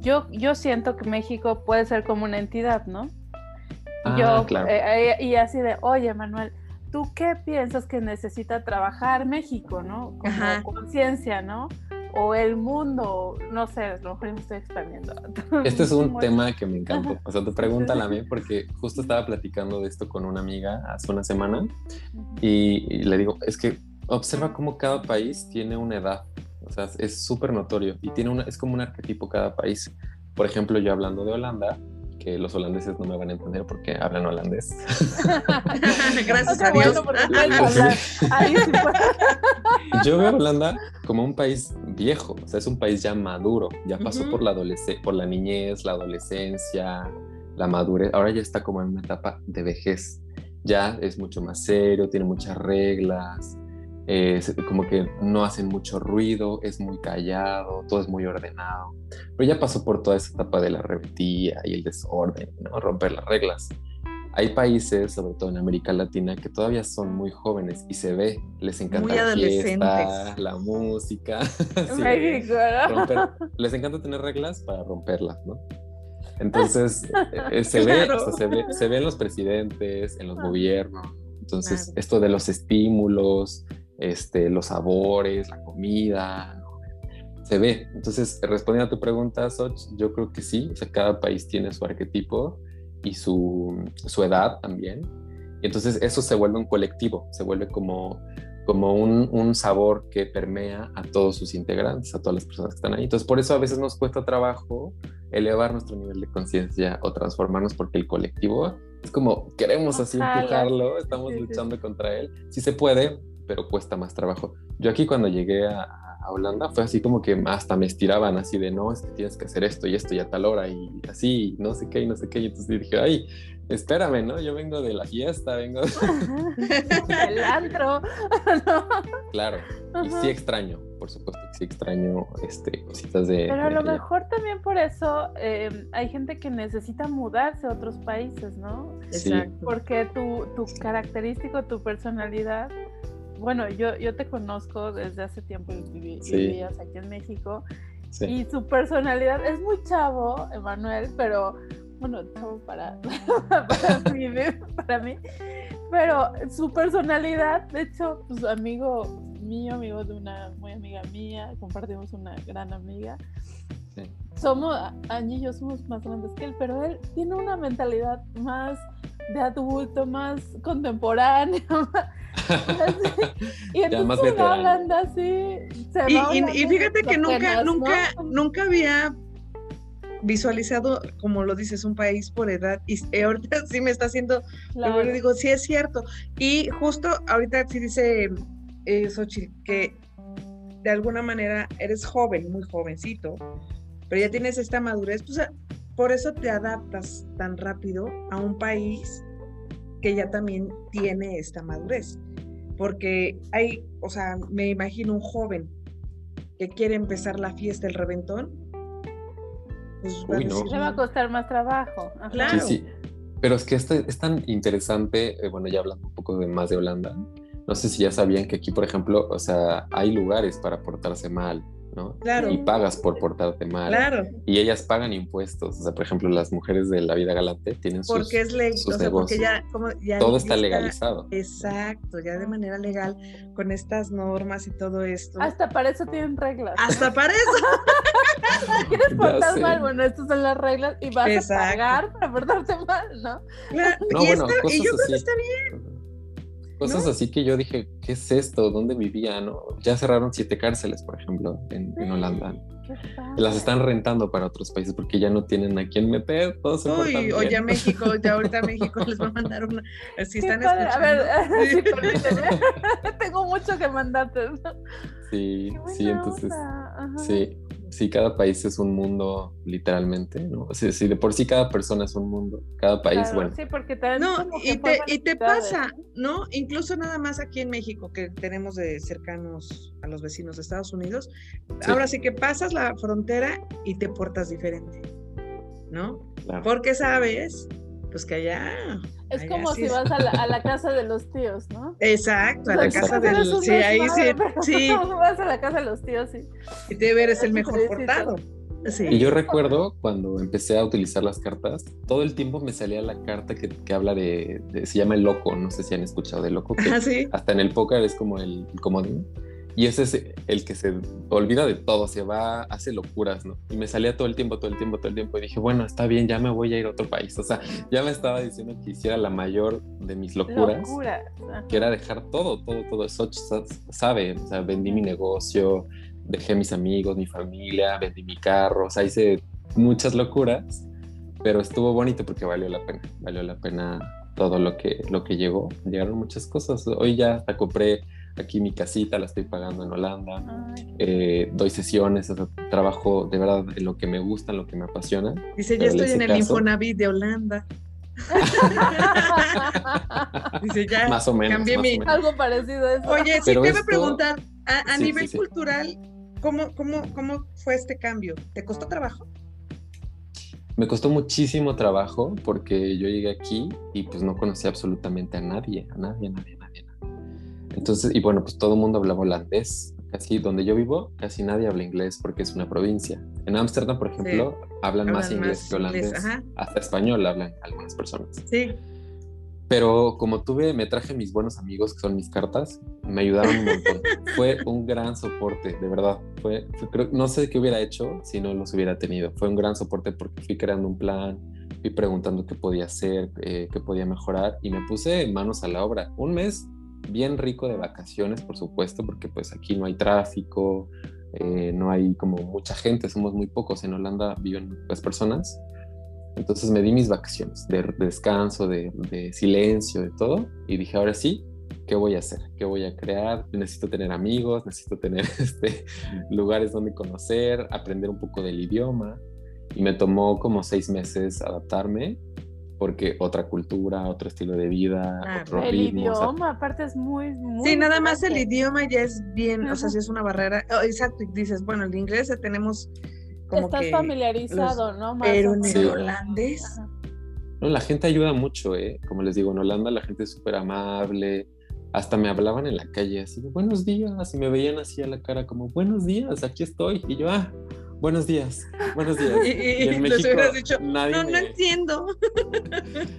yo, yo siento que México puede ser como una entidad, ¿no? Ah, yo, claro. eh, eh, y así de, oye, Manuel, ¿tú qué piensas que necesita trabajar México, ¿no? Como conciencia, ¿no? O el mundo, no sé, a lo mejor me estoy expandiendo. Este es un tema que me encantó. O sea, tu pregunta a mí porque justo estaba platicando de esto con una amiga hace una semana y, y le digo, es que observa cómo cada país tiene una edad. O sea, es súper notorio y tiene una, es como un arquetipo cada país. Por ejemplo, yo hablando de Holanda, que los holandeses no me van a entender porque hablan holandés. Gracias a Dios. Yo veo a Holanda como un país viejo, o sea, es un país ya maduro, ya pasó Ujú. por la adolesc- por la niñez, la adolescencia, la madurez, ahora ya está como en una etapa de vejez, ya es mucho más serio, tiene muchas reglas, eh, como que no hacen mucho ruido, es muy callado, todo es muy ordenado, pero ya pasó por toda esa etapa de la rebeldía y el desorden, ¿no? romper las reglas. Hay países, sobre todo en América Latina, que todavía son muy jóvenes y se ve, les encanta la fiesta, la música. sí, México, ¿no? romper- les encanta tener reglas para romperlas, ¿no? Entonces, eh, se, ve, Claro. o sea, se, ve, se ve en los presidentes, en los Ah. gobiernos. Entonces, Claro. esto de los estímulos, este, los sabores, la comida, ¿no? se ve. Entonces, respondiendo a tu pregunta, Soch, yo creo que sí. O sea, cada país tiene su arquetipo y su, su edad también. Y entonces eso se vuelve un colectivo, se vuelve como, como un, un sabor que permea a todos sus integrantes, a todas las personas que están ahí. Entonces, por eso a veces nos cuesta trabajo elevar nuestro nivel de conciencia o transformarnos porque el colectivo es como queremos así Ojalá. empujarlo, estamos luchando contra él. Sí se puede, pero cuesta más trabajo. Yo aquí cuando llegué a, a Holanda fue así como que hasta me estiraban así de no, es que tienes que hacer esto y esto y a tal hora y así, y no sé qué y no sé qué. Y entonces dije, ay, espérame, ¿no? Yo vengo de la fiesta, vengo... El antro. ¿no? claro, y Ajá. sí extraño, por supuesto que sí extraño este, cositas de... Pero a de lo allá. mejor también por eso eh, hay gente que necesita mudarse a otros países, ¿no? Sí. Exacto. Porque tu, tu característico, tu personalidad, bueno, yo, yo te conozco desde hace tiempo y viví- Sí. vivías aquí en México Sí. y su personalidad es muy chavo, Emanuel, pero bueno, chavo para, para, mí, para mí, pero su personalidad, de hecho, pues amigo mío, amigo de una muy amiga mía, compartimos una gran amiga. Sí. Somos, Añi y yo somos más grandes que él, pero él tiene una mentalidad más de adulto, más contemporánea. y entonces más se va veterano. hablando así. se Y, va y- hablando y fíjate que nunca, nunca, nunca había visualizado, como lo dices, un país por edad. Y eh, ahorita sí me está haciendo, Claro. yo digo, sí es cierto. Y justo ahorita sí dice eh, Xochitl que de alguna manera eres joven, muy jovencito, pero ya tienes esta madurez, pues a- por eso te adaptas tan rápido a un país que ya también tiene esta madurez. Porque hay, o sea, me imagino un joven que quiere empezar la fiesta, el reventón, pues Uy, no. decir, Le va a costar más trabajo. Ajá. Claro. Sí, sí. Pero es que este es tan interesante, eh, bueno, ya hablando un poco de más de Holanda, no sé si ya sabían que aquí, por ejemplo, o sea, hay lugares para portarse mal, ¿no? Claro. Y pagas por portarte mal. Claro, Y ellas pagan impuestos. O sea, por ejemplo, las mujeres de la vida galante tienen sus... porque es ley, sus o sea, porque negocios. ya, como ya Todo ya está legalizado. Exacto, ya de manera legal, con estas normas y todo esto. Hasta para eso tienen reglas. Hasta para eso. ¿Quieres portar mal? Bueno, estas son las reglas y vas Exacto. a pagar para portarte mal, ¿no? Claro, No, y, bueno, y yo creo que está bien. Cosas ¿no? así que yo dije, ¿qué es esto? ¿Dónde vivía? ¿no? Ya cerraron siete cárceles, por ejemplo, en, en Holanda. Qué Las están rentando para otros países porque ya no tienen a quién meter. Todos se Uy, o ya México, ya ahorita México les va a mandar una. Si están escuchando. A ver, sí, tengo mucho que mandarte. Sí, sí, entonces. Sí, sí, cada país es un mundo, literalmente, ¿no? Sí, sí, de por sí cada persona es un mundo, cada país, bueno. Sí, porque No, y te, y te pasa, ¿no? Incluso nada más aquí en México, que tenemos de cercanos a los vecinos de Estados Unidos, ahora sí que pasas la frontera y te portas diferente, ¿no? Porque sabes, pues que allá es como si vas a la, a la, casa de los tíos, ¿no? Exacto, a la casa de los Sí, ahí sí. sí. Vas a la casa de los tíos, sí. Y debe eres el mejor portado. Sí. Y yo recuerdo cuando empecé a utilizar las cartas, todo el tiempo me salía la carta que, que habla de, se llama el loco, no sé si han escuchado de loco, que ah, ¿sí? hasta en el póker es como el, el comodín. Y ese es el que se olvida de todo, se va, hace locuras, ¿no? Y me salía todo el tiempo, todo el tiempo, todo el tiempo. Y dije, bueno, está bien, ya me voy a ir a otro país. O sea, ya me estaba diciendo que hiciera la mayor de mis locuras. Que era dejar todo, todo, todo. Eso sabe, o sea, vendí mi negocio, dejé mis amigos, mi familia, vendí mi carro. O sea, hice muchas locuras, pero estuvo bonito porque valió la pena. Valió la pena todo lo que, lo que llegó. Llegaron muchas cosas. Hoy ya hasta compré aquí mi casita, la estoy pagando en Holanda, eh, doy sesiones, trabajo de verdad en lo que me gusta, en lo que me apasiona. Dice, ya estoy en el Infonavit de Holanda. Dice, ya. Más o menos. Algo parecido a eso. Oye, sí, te voy a preguntar, a, nivel cultural, ¿cómo, cómo, ¿cómo fue este cambio? ¿Te costó trabajo? Me costó muchísimo trabajo porque yo llegué aquí y pues no conocía absolutamente a nadie, a nadie, a nadie, a nadie. Entonces, y bueno, pues todo el mundo hablaba holandés. Casi donde yo vivo, casi nadie habla inglés porque es una provincia. En Ámsterdam, por ejemplo, hablan, más inglés que holandés. Hasta español hablan algunas personas. Sí. Pero como tuve, me traje mis buenos amigos, que son mis cartas, me ayudaron un montón. fue un gran soporte, de verdad. Fue, no sé qué hubiera hecho si no los hubiera tenido. Fue un gran soporte porque fui creando un plan, fui preguntando qué podía hacer, eh, qué podía mejorar y me puse manos a la obra. Un mes bien rico de vacaciones, por supuesto, porque pues aquí no hay tráfico, eh, no hay como mucha gente, somos muy pocos, en Holanda viven las personas. Entonces me di mis vacaciones de, descanso, de, silencio, de todo, y dije, ahora sí, ¿qué voy a hacer? ¿Qué voy a crear? Necesito tener amigos, necesito tener este, lugares donde conocer, aprender un poco del idioma. Y me tomó como seis meses adaptarme porque otra cultura, otro estilo de vida, otro el idioma, aparte es muy, muy Sí, nada más el idioma ya es bien, o sea, si es una barrera. Oh, exacto, dices, bueno, el inglés ya tenemos como Estás familiarizado, ¿no? pero en el holandés. No, la gente ayuda mucho, ¿eh? Como les digo, en Holanda la gente es súper amable. Hasta me hablaban en la calle así, buenos días, y me veían así a la cara como, buenos días, aquí estoy. Y yo, ah, buenos días, buenos días. Y, en México dicho, nadie no, no entiendo.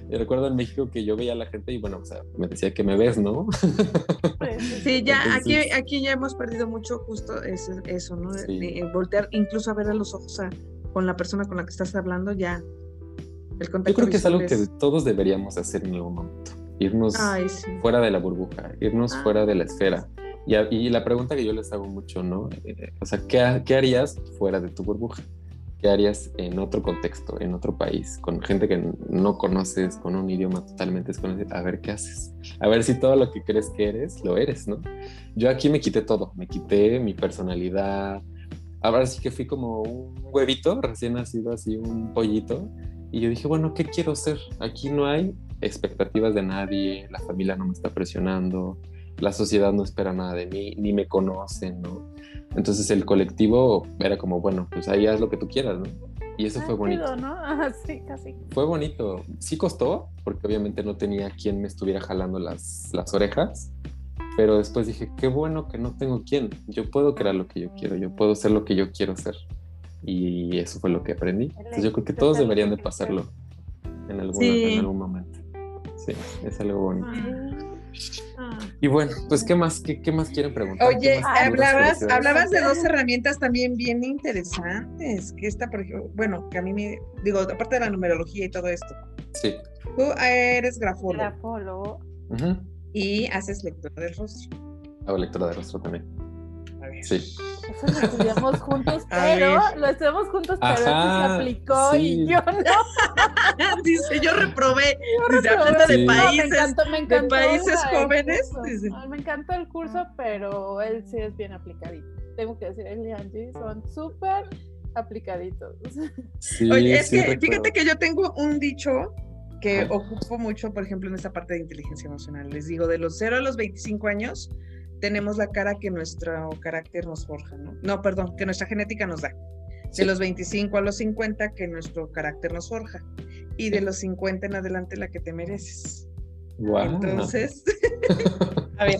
Y recuerdo en México que yo veía a la gente y bueno, o sea, me decía que me ves, ¿no? Sí, ya aquí, aquí ya hemos perdido mucho justo eso, eso ¿no? voltear incluso a ver a los ojos a, con la persona con la que estás hablando, ya. El contacto yo creo que es algo que todos deberíamos hacer en algún momento. Irnos fuera de la burbuja, irnos ah. fuera de la esfera y, la pregunta que yo les hago mucho, ¿no? Eh, o sea, ¿qué, ¿qué, harías fuera de tu burbuja? ¿Qué harías en otro contexto, en otro país, con gente que no conoces, con un idioma totalmente desconocido? A ver qué haces. A ver si todo lo que crees que eres, lo eres, ¿no? Yo aquí me quité todo, me quité mi personalidad. Ahora sí que fui como un huevito recién nacido, así un pollito. Y yo dije, bueno, ¿qué quiero ser? Aquí no hay expectativas de nadie, la familia no me está presionando, la sociedad no espera nada de mí, ni me conocen, ¿no? Entonces el colectivo era como, bueno, pues ahí haz lo que tú quieras, ¿no? Y eso fue bonito. ¿no? sí, casi. Fue bonito. Sí costó, porque obviamente no tenía quien me estuviera jalando las, las orejas, pero después dije, qué bueno que no tengo quien. Yo puedo crear lo que yo quiero, yo puedo ser lo que yo quiero ser. Y eso fue lo que aprendí. Entonces yo creo que todos deberían de pasarlo en algún, en algún momento. Sí, es algo bonito. Y bueno, pues ¿qué más, qué, más quieren preguntar? Oye, hablabas, hablabas de dos herramientas también bien interesantes, que esta, por ejemplo, bueno, que a mí me, digo, aparte de la numerología y todo esto. Sí. Tú eres grafólogo. Grafólogo. Y haces lectura del rostro. Hago lectura del rostro también. Sí. Eso lo estudiamos juntos, pero lo estudiamos juntos, pero él se aplicó y yo no. Dice, yo reprobé. Yo Dice, de países, me encantó, me encantó, de países jóvenes. Me encantó el curso, pero él sí es bien aplicadito. Tengo que decir, él y Angie son súper aplicaditos. Oye, es que fíjate que yo tengo un dicho que ocupo mucho, por ejemplo, en esta parte de inteligencia emocional. Les digo, de los 0 a los 25 años, tenemos la cara que nuestro carácter nos forja, ¿no? No, perdón, que nuestra genética nos da. De los 25 a los 50, que nuestro carácter nos forja. Y de los 50 en adelante, la que te mereces. Entonces, a ver,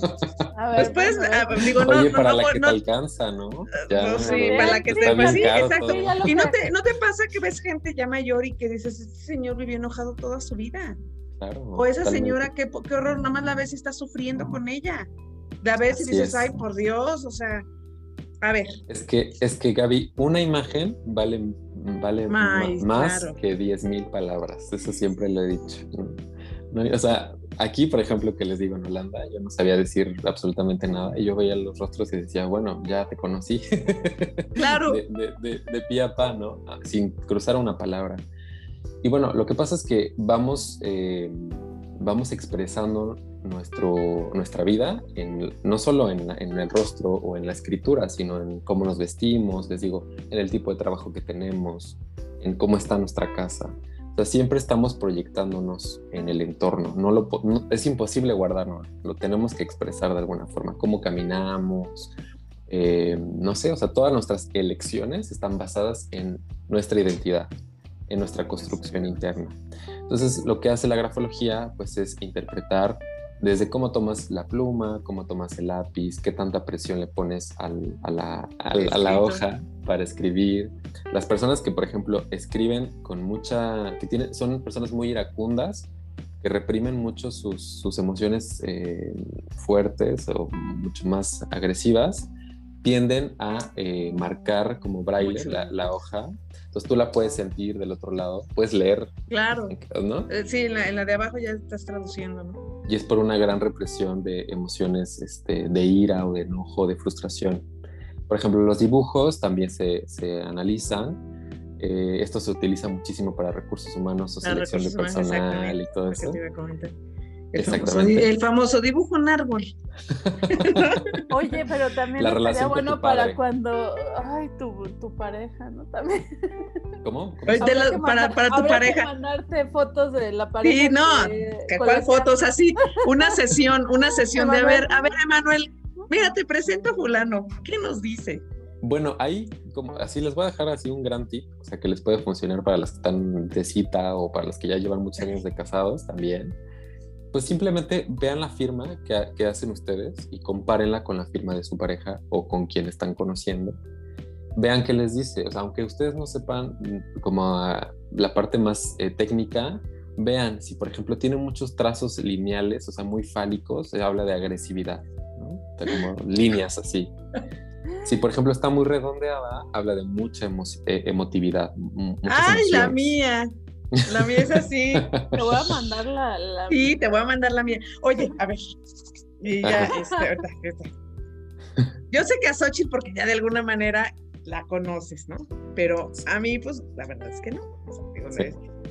después, digo, no, Oye, para no, la que te alcanza, ¿no? Ya, sí, para la que te pues, sí, exacto. Y no te, no te pasa que ves gente ya mayor y que dices, este señor vivió enojado toda su vida. Claro, o esa señora, qué, qué horror, nada más la ves y está sufriendo con ella. La ves y dices, ay, por Dios, o sea, a ver. Es que, es que Gaby, una imagen vale, vale más que diez mil palabras. Eso siempre lo he dicho. o sea, aquí, por ejemplo, que les digo en Holanda, yo no sabía decir absolutamente nada y yo veía los rostros y decía, bueno, ya te conocí. Claro. de, de, de, pie a pa, ¿no? Ah, sin cruzar una palabra. Y bueno, lo que pasa es que vamos, eh, vamos expresando nuestro, nuestra vida, en, no solo en, en, el rostro o en la escritura, sino en cómo nos vestimos, les digo, en el tipo de trabajo que tenemos, en cómo está nuestra casa. O sea, siempre estamos proyectándonos en el entorno. No lo, es imposible guardarnos, lo tenemos que expresar de alguna forma. Cómo caminamos, eh, no sé, o sea, todas nuestras elecciones están basadas en nuestra identidad, en nuestra construcción interna. Entonces, lo que hace la grafología, pues, es interpretar desde cómo tomas la pluma, cómo tomas el lápiz, qué tanta presión le pones a, la, a, la, hoja para escribir. Las personas que, por ejemplo, escriben con mucha, que tienen, son personas muy iracundas, que reprimen mucho sus, sus emociones eh, fuertes o mucho más agresivas, tienden a eh, marcar como braille la, la, hoja. Entonces tú la puedes sentir del otro lado, puedes leer. Claro. ¿no? Eh, sí, en la, en la de abajo ya estás traduciendo, ¿no? y es por una gran represión de emociones este, de ira o de enojo, de frustración. Por ejemplo, los dibujos también se, se analizan. Eh, esto se utiliza muchísimo para recursos humanos o selección de personal y todo eso. El famoso, el famoso, dibujo un árbol. Oye, pero también la estaría bueno para cuando, ay, tu, tu, pareja, ¿no? También. ¿Cómo? para, para tu pareja. Que mandarte fotos de la pareja. Sí, no, ¿cuál fotos? Así, una sesión, una sesión de, a ver, a ver, Emanuel, mira, te presento a fulano, ¿qué nos dice? Bueno, ahí, como así les voy a dejar así un gran tip, o sea, que les puede funcionar para las que están de cita o para los que ya llevan muchos años de casados también pues simplemente vean la firma que, hacen ustedes y compárenla con la firma de su pareja o con quien están conociendo. Vean qué les dice, o sea, aunque ustedes no sepan como la parte más eh, técnica, vean si por ejemplo tiene muchos trazos lineales, o sea, muy fálicos, se habla de agresividad, ¿no? como líneas así. Si por ejemplo está muy redondeada, habla de mucha eh, emotividad. ¡Ay, la mía! La mía es así. Te voy a mandar la, la, Sí, te voy a mandar la mía. Oye, a ver. Y ya, este, ahorita, Yo sé que a Xochitl, porque ya de alguna manera la conoces, ¿no? Pero a mí, pues, la verdad es que no.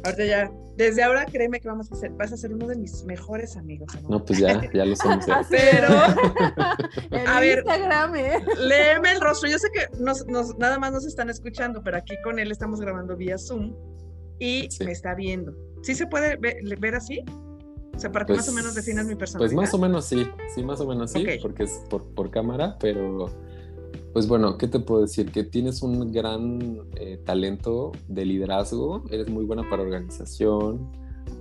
Ahorita ya, desde ahora créeme que vamos a ser, vas a ser uno de mis mejores amigos. No, pues ya, ya lo somos. Pero, a ver, Instagram, ¿eh? léeme el rostro. Yo sé que nos, nos, nada más nos están escuchando, pero aquí con él estamos grabando vía Zoom y me está viendo. ¿Sí se puede ver, así? O sea, para que más o menos pues, definas mi personalidad. Pues más o menos sí, sí, más o menos sí, porque es por, por, cámara, pero pues bueno, ¿qué te puedo decir? Que tienes un gran eh, talento de liderazgo, eres muy buena para organización,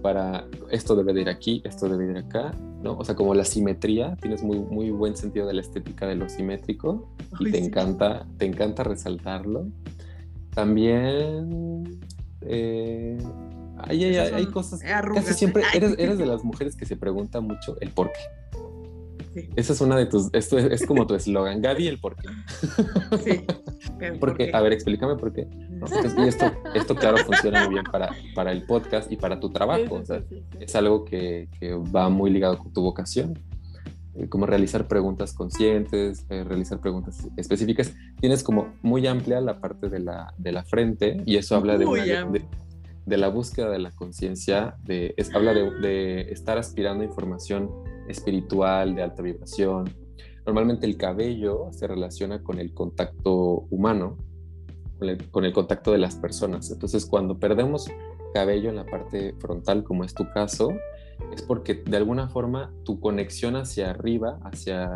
para esto debe de ir aquí, esto debe de ir acá, ¿no? O sea, como la simetría, tienes muy, muy buen sentido de la estética de lo simétrico y te encanta, te encanta resaltarlo. También eh, hay, hay, cosas. Casi siempre eres, eres, de las mujeres que se pregunta mucho el por qué. Esa es una de tus. Esto es, como tu eslogan, Gaby, el por qué. Sí. Porque, a ver, explícame por qué. y esto, esto, claro, funciona muy bien para, para el podcast y para tu trabajo. es algo que, que, va muy ligado con tu vocación. Eh, como realizar preguntas conscientes, eh, realizar preguntas específicas. Tienes como muy amplia la parte de la, de la frente y eso habla de, de, la búsqueda de la conciencia, de, habla de, de estar aspirando a información espiritual, de alta vibración. Normalmente el cabello se relaciona con el contacto humano, con el, contacto de las personas. Entonces, cuando perdemos cabello en la parte frontal, como es tu caso, es porque de alguna forma tu conexión hacia arriba, hacia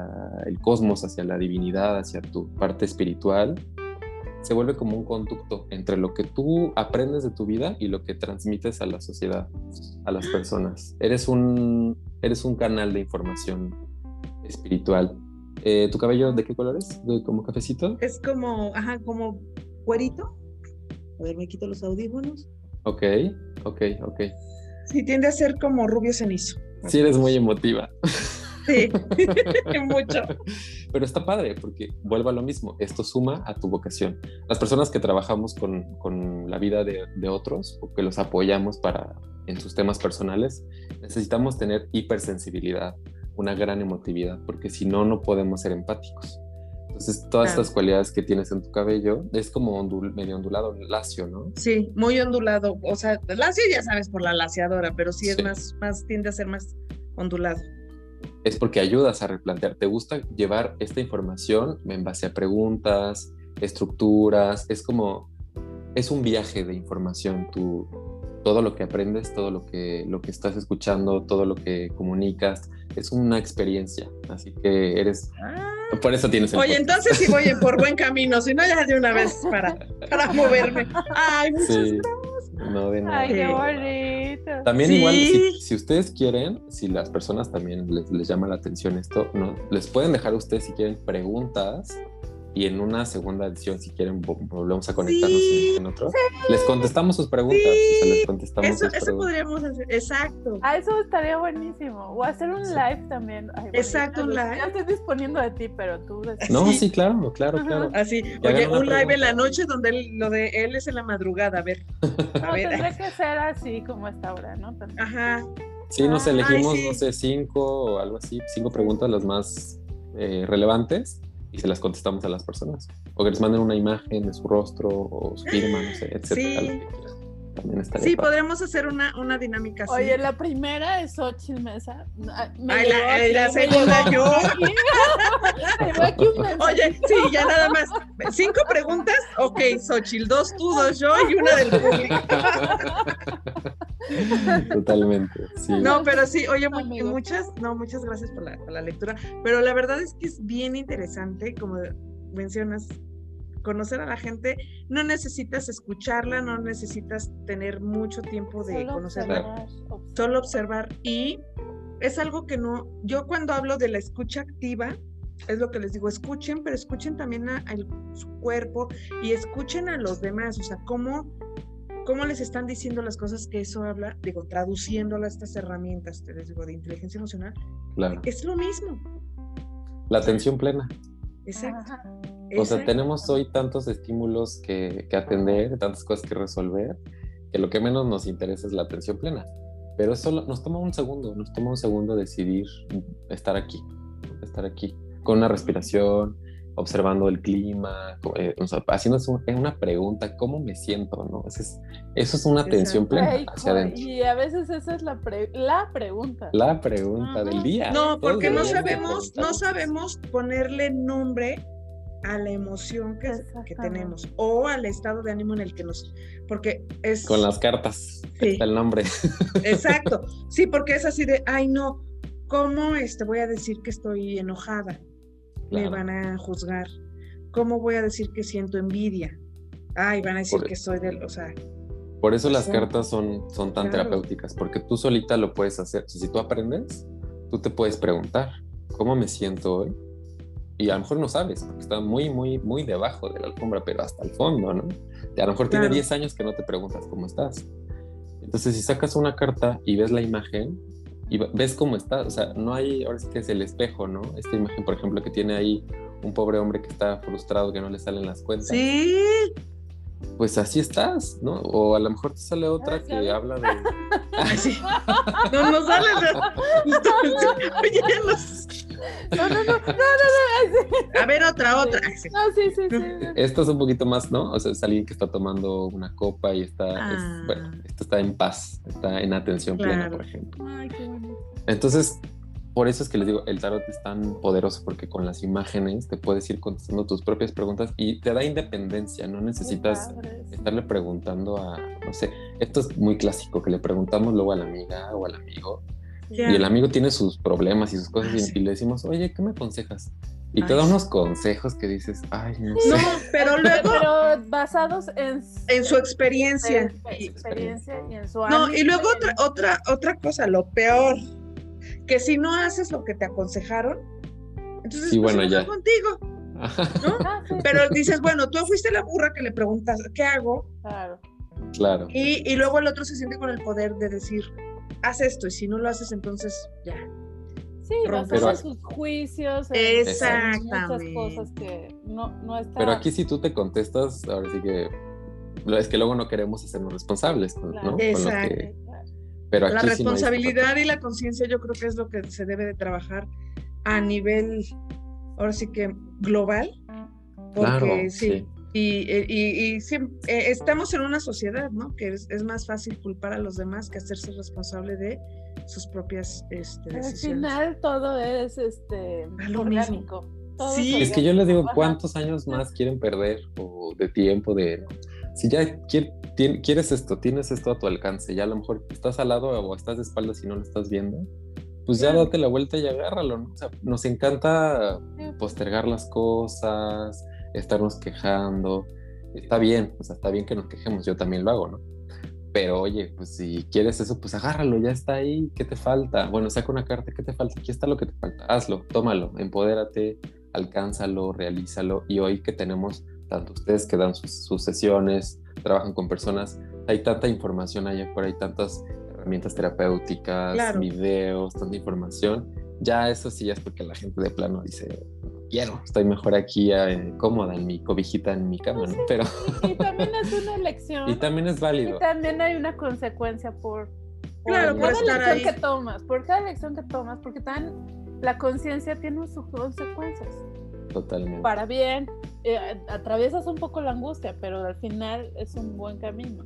el cosmos, hacia la divinidad, hacia tu parte espiritual, se vuelve como un conducto entre lo que tú aprendes de tu vida y lo que transmites a la sociedad, a las personas. Eres un, eres un canal de información espiritual. Eh, ¿Tu cabello de qué color es? ¿Como cafecito? Es como, ajá, como cuerito. A ver, me quito los audífonos. Ok, ok, ok. Sí, tiende a ser como rubio cenizo. Sí, eres muy emotiva. Sí, mucho. Pero está padre porque vuelvo a lo mismo, esto suma a tu vocación. Las personas que trabajamos con, con la vida de, de, otros o que los apoyamos para, en sus temas personales, necesitamos tener hipersensibilidad, una gran emotividad, porque si no, no podemos ser empáticos. Entonces, todas estas cualidades que tienes en tu cabello es como medio ondulado, lacio, ¿no? Sí, muy ondulado. O sea, lacio ya sabes por la laciadora, pero sí es más, más, tiende a ser más ondulado. Es porque ayudas a replantear. ¿Te gusta llevar esta información en base a preguntas, estructuras? Es como, es un viaje de información. Tu, todo lo que aprendes, todo lo que, lo que estás escuchando, todo lo que comunicas, es una experiencia. Así que eres... Ah. Por eso tienes el Oye, entonces sí voy por buen camino, si no ya de una vez para, para moverme. Ay, muchas gracias. No de nada. Ay, qué bonito. También igual, si, si, ustedes quieren, si las personas también les, les llama la atención esto, ¿no? les pueden dejar a ustedes si quieren preguntas y en una segunda edición, si quieren, volvemos a conectarnos en, otro. Les contestamos sus preguntas. les contestamos eso, eso podríamos hacer, exacto. Ah, eso estaría buenísimo. O hacer un live también. exacto, un live. Ya estoy disponiendo de ti, pero tú. No, sí, claro, claro, claro. Así, oye, un live en la noche donde lo de él es en la madrugada, a ver. A ver. Tendría que ser así como esta hora, ¿no? Ajá. Sí, nos elegimos, no sé, cinco o algo así, cinco preguntas las más eh, relevantes y se las contestamos a las personas. O que les manden una imagen de su rostro o su firma, no sé, etcétera. Sí, También sí podremos hacer una, una dinámica así. Oye, la primera es Xochitl Mesa. Ay, la, la segunda yo. Oye, sí, ya nada más. Cinco preguntas. Ok, Xochitl, dos tú, dos yo y una del público. Totalmente. Sí. No, pero sí, oye, muchas, no, muchas gracias por la, por la lectura. Pero la verdad es que es bien interesante, como mencionas, conocer a la gente, no necesitas escucharla, no necesitas tener mucho tiempo de conocerla, solo observar. Y es algo que no, yo cuando hablo de la escucha activa, es lo que les digo, escuchen, pero escuchen también a, su cuerpo y escuchen a los demás, o sea, cómo cómo les están diciendo las cosas que eso habla, digo, traduciéndolo a estas herramientas, te les digo, de inteligencia emocional, claro. es lo mismo. La atención plena. Exacto. O sea, tenemos hoy tantos estímulos que, que, atender, tantas cosas que resolver, que lo que menos nos interesa es la atención plena. Pero eso nos toma un segundo, nos toma un segundo decidir estar aquí, estar aquí, con una respiración, observando el clima, eh, haciendo una pregunta, ¿cómo me siento? ¿no? Eso, es, eso es una atención plena hacia adentro. Y a veces esa es la, la pregunta. La pregunta del día. No, porque no sabemos, no sabemos ponerle nombre a la emoción que, que, tenemos o al estado de ánimo en el que nos porque es con las cartas está el nombre exacto sí porque es así de ay no cómo este voy a decir que estoy enojada me van a juzgar. ¿Cómo voy a decir que siento envidia? Ay, van a decir que soy del, o sea. Por eso las cartas son, son tan terapéuticas, porque tú solita lo puedes hacer. Si tú aprendes, tú te puedes preguntar, ¿cómo me siento hoy? Y a lo mejor no sabes, porque está muy, muy, muy debajo de la alfombra, pero hasta el fondo, ¿no? Y a lo mejor tiene 10 años que no te preguntas cómo estás. Entonces, si sacas una carta y ves la imagen, y ves cómo está, o sea, no hay, ahora sí que es el espejo, ¿no? Esta imagen, por ejemplo, que tiene ahí un pobre hombre que está frustrado, que no le salen las cuentas. Sí. Pues así estás, ¿no? O a lo mejor te sale otra que habla de... No, no sale. Oye, No, no, no, no, no, A ver, otra, otra. No, sí, sí, sí. Esto es un poquito más, ¿no? O sea, es alguien que está tomando una copa y está, ah. bueno, esto está en paz, está en atención plena, por ejemplo. Ay, qué bonito. Entonces, por eso es que les digo, el tarot es tan poderoso porque con las imágenes te puedes ir contestando tus propias preguntas y te da independencia, no necesitas estarle preguntando a, no sé, esto es muy clásico, que le preguntamos luego a la amiga o al amigo y el amigo tiene sus problemas y sus cosas y, le decimos, oye, ¿qué me aconsejas? Y te da unos consejos que dices, ay, no sé. No, pero luego. Pero basados en, en su experiencia. En su experiencia y en su No, y luego otra, otra, otra cosa, lo peor que si no haces lo que te aconsejaron, entonces sí, pues, bueno, ya. contigo. ¿no? Ah, Pero dices, bueno, tú fuiste la burra que le preguntas, ¿qué hago? Claro. Claro. Y, y luego el otro se siente con el poder de decir, haz esto, y si no lo haces, entonces ya. Sí, basado sus juicios. Exactamente. Muchas cosas que no, no está... Pero aquí si tú te contestas, ahora sí que es que luego no queremos hacernos responsables, ¿no? La responsabilidad y la conciencia yo creo que es lo que se debe de trabajar a nivel, ahora sí que global, porque sí, Y, y, eh, estamos en una sociedad, ¿no? Que es, más fácil culpar a los demás que hacerse responsable de sus propias este, decisiones. Al final todo es este, orgánico. sí, es que yo les digo, ¿cuántos años más quieren perder o de tiempo de si ya quieres esto, tienes esto a tu alcance, ya a lo mejor estás al lado o estás de espaldas y no lo estás viendo, pues ya date la vuelta y agárralo, ¿no? O sea, nos encanta postergar las cosas, estarnos quejando. Está bien, o sea, está bien que nos quejemos, yo también lo hago, ¿no? Pero oye, pues si quieres eso, pues agárralo, ya está ahí, ¿qué te falta? Bueno, saca una carta, ¿qué te falta? Aquí está lo que te falta, hazlo, tómalo, empodérate, alcánzalo, realízalo. Y hoy que tenemos tanto ustedes que dan sus, sesiones, trabajan con personas, hay tanta información allá afuera, hay tantas herramientas terapéuticas, videos, tanta información. Ya eso sí es porque la gente de plano dice, quiero, estoy mejor aquí eh, cómoda en mi cobijita en mi cama, ¿no? Pero... Y, también es una elección. Y también es válido. Y también hay una consecuencia por, claro, cada elección que tomas, por cada elección que tomas, porque también la conciencia tiene sus consecuencias. Totalmente. Para bien, eh, atraviesas un poco la angustia, pero al final es un buen camino.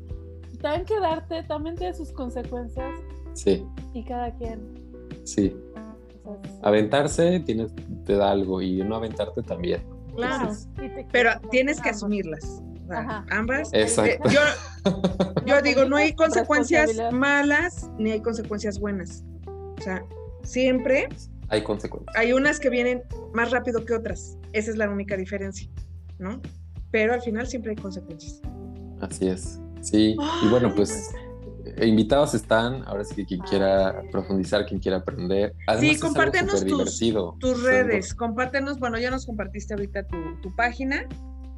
También quedarte también tiene sus consecuencias. Sí. Y cada quien. Sí. Aventarse tienes, te da algo y no aventarte también. Claro. pero tienes que asumirlas. ambas. Exacto. yo, yo digo, no hay consecuencias malas ni hay consecuencias buenas. O sea, siempre hay consecuencias. Hay unas que vienen más rápido que otras. Esa es la única diferencia, ¿no? Pero al final siempre hay consecuencias. Así es. Sí. y bueno, pues eh, invitados están. Ahora sí que quien quiera profundizar, quien quiera aprender. sí, compártenos tus, tus, redes. Compártenos. Bueno, ya nos compartiste ahorita tu, página.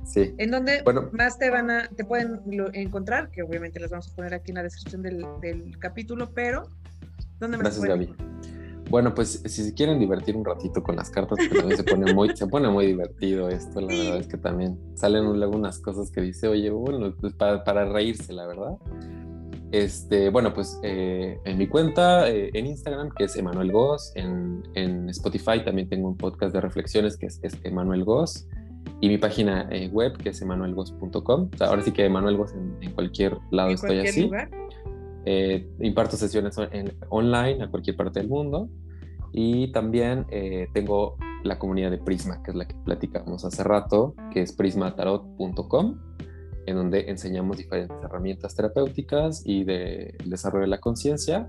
Sí. En donde más te van a, te pueden encontrar, que obviamente las vamos a poner aquí en la descripción del, capítulo, pero ¿dónde más Gracias, Gaby. Bueno, pues si se quieren divertir un ratito con las cartas, pues también se pone muy, se pone muy divertido esto, la verdad es que también salen luego unas cosas que dice, oye, bueno, pues para, reírse, la verdad. Este, bueno, pues eh, en mi cuenta, eh, en Instagram, que es Emanuel Goss, en, Spotify también tengo un podcast de reflexiones que es, Emanuel Goss, y mi página eh, web, que es. O sea, ahora sí que Emanuel Goss en, cualquier lado estoy así. Eh, imparto sesiones online a cualquier parte del mundo y también eh, tengo la comunidad de Prisma, que es la que platicamos hace rato, que es prismatarot.com, en donde enseñamos diferentes herramientas terapéuticas y de desarrollo de la conciencia.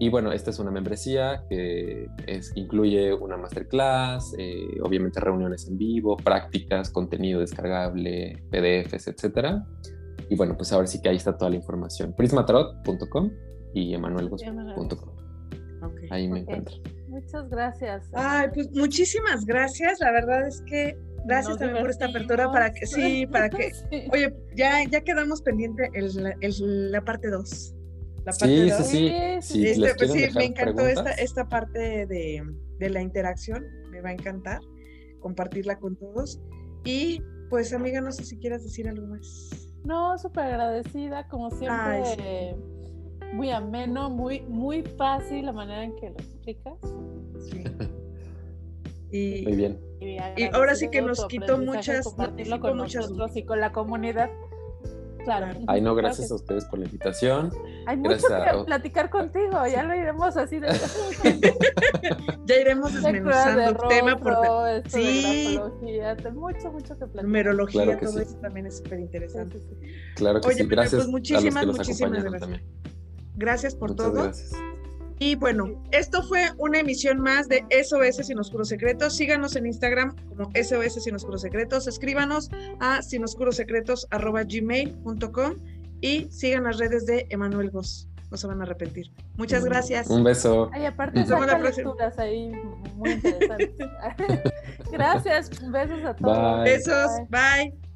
Y bueno, esta es una membresía que es, incluye una masterclass, eh, obviamente reuniones en vivo, prácticas, contenido descargable, PDFs, etcétera y bueno, pues ahora sí que ahí está toda la información. prismatarot.com y emanuelgos.com. Ahí me encuentro. Muchas gracias. Ay, pues muchísimas gracias. La verdad es que gracias también por esta apertura para que sí, para que oye, ya ya quedamos pendiente el, la parte 2. La parte sí, sí, sí, sí. Este, pues sí me encantó esta, esta parte de, de la interacción. Me va a encantar compartirla con todos. Y pues amiga, no sé si quieras decir algo más. No, súper agradecida, como siempre. Muy ameno, muy, muy fácil la manera en que lo explicas. Sí. Y, Muy bien. Y, ahora sí que nos quitó muchas, compartirlo con muchas... nosotros y con la comunidad. Claro. Ay, no, gracias a ustedes por la invitación. Hay mucho que platicar contigo, ya lo iremos así de... ya iremos desmenuzando el tema por sí. mucho, mucho que platicar. Numerología, todo eso también es súper interesante. Claro que Oye, sí, gracias. Pues muchísimas, muchísimas gracias. Gracias por todo. Gracias. Y bueno, esto fue una emisión más de SOS Sin Oscuros Secretos. Síganos en Instagram como SOS Sin Oscuros Secretos. Escríbanos a sinoscurosecretos.gmail.com y sigan las redes de Emanuel Goss. No se van a arrepentir. Muchas gracias. Un beso. Ay, aparte saca lecturas ahí muy interesantes. gracias. Besos a todos. Besos. Bye.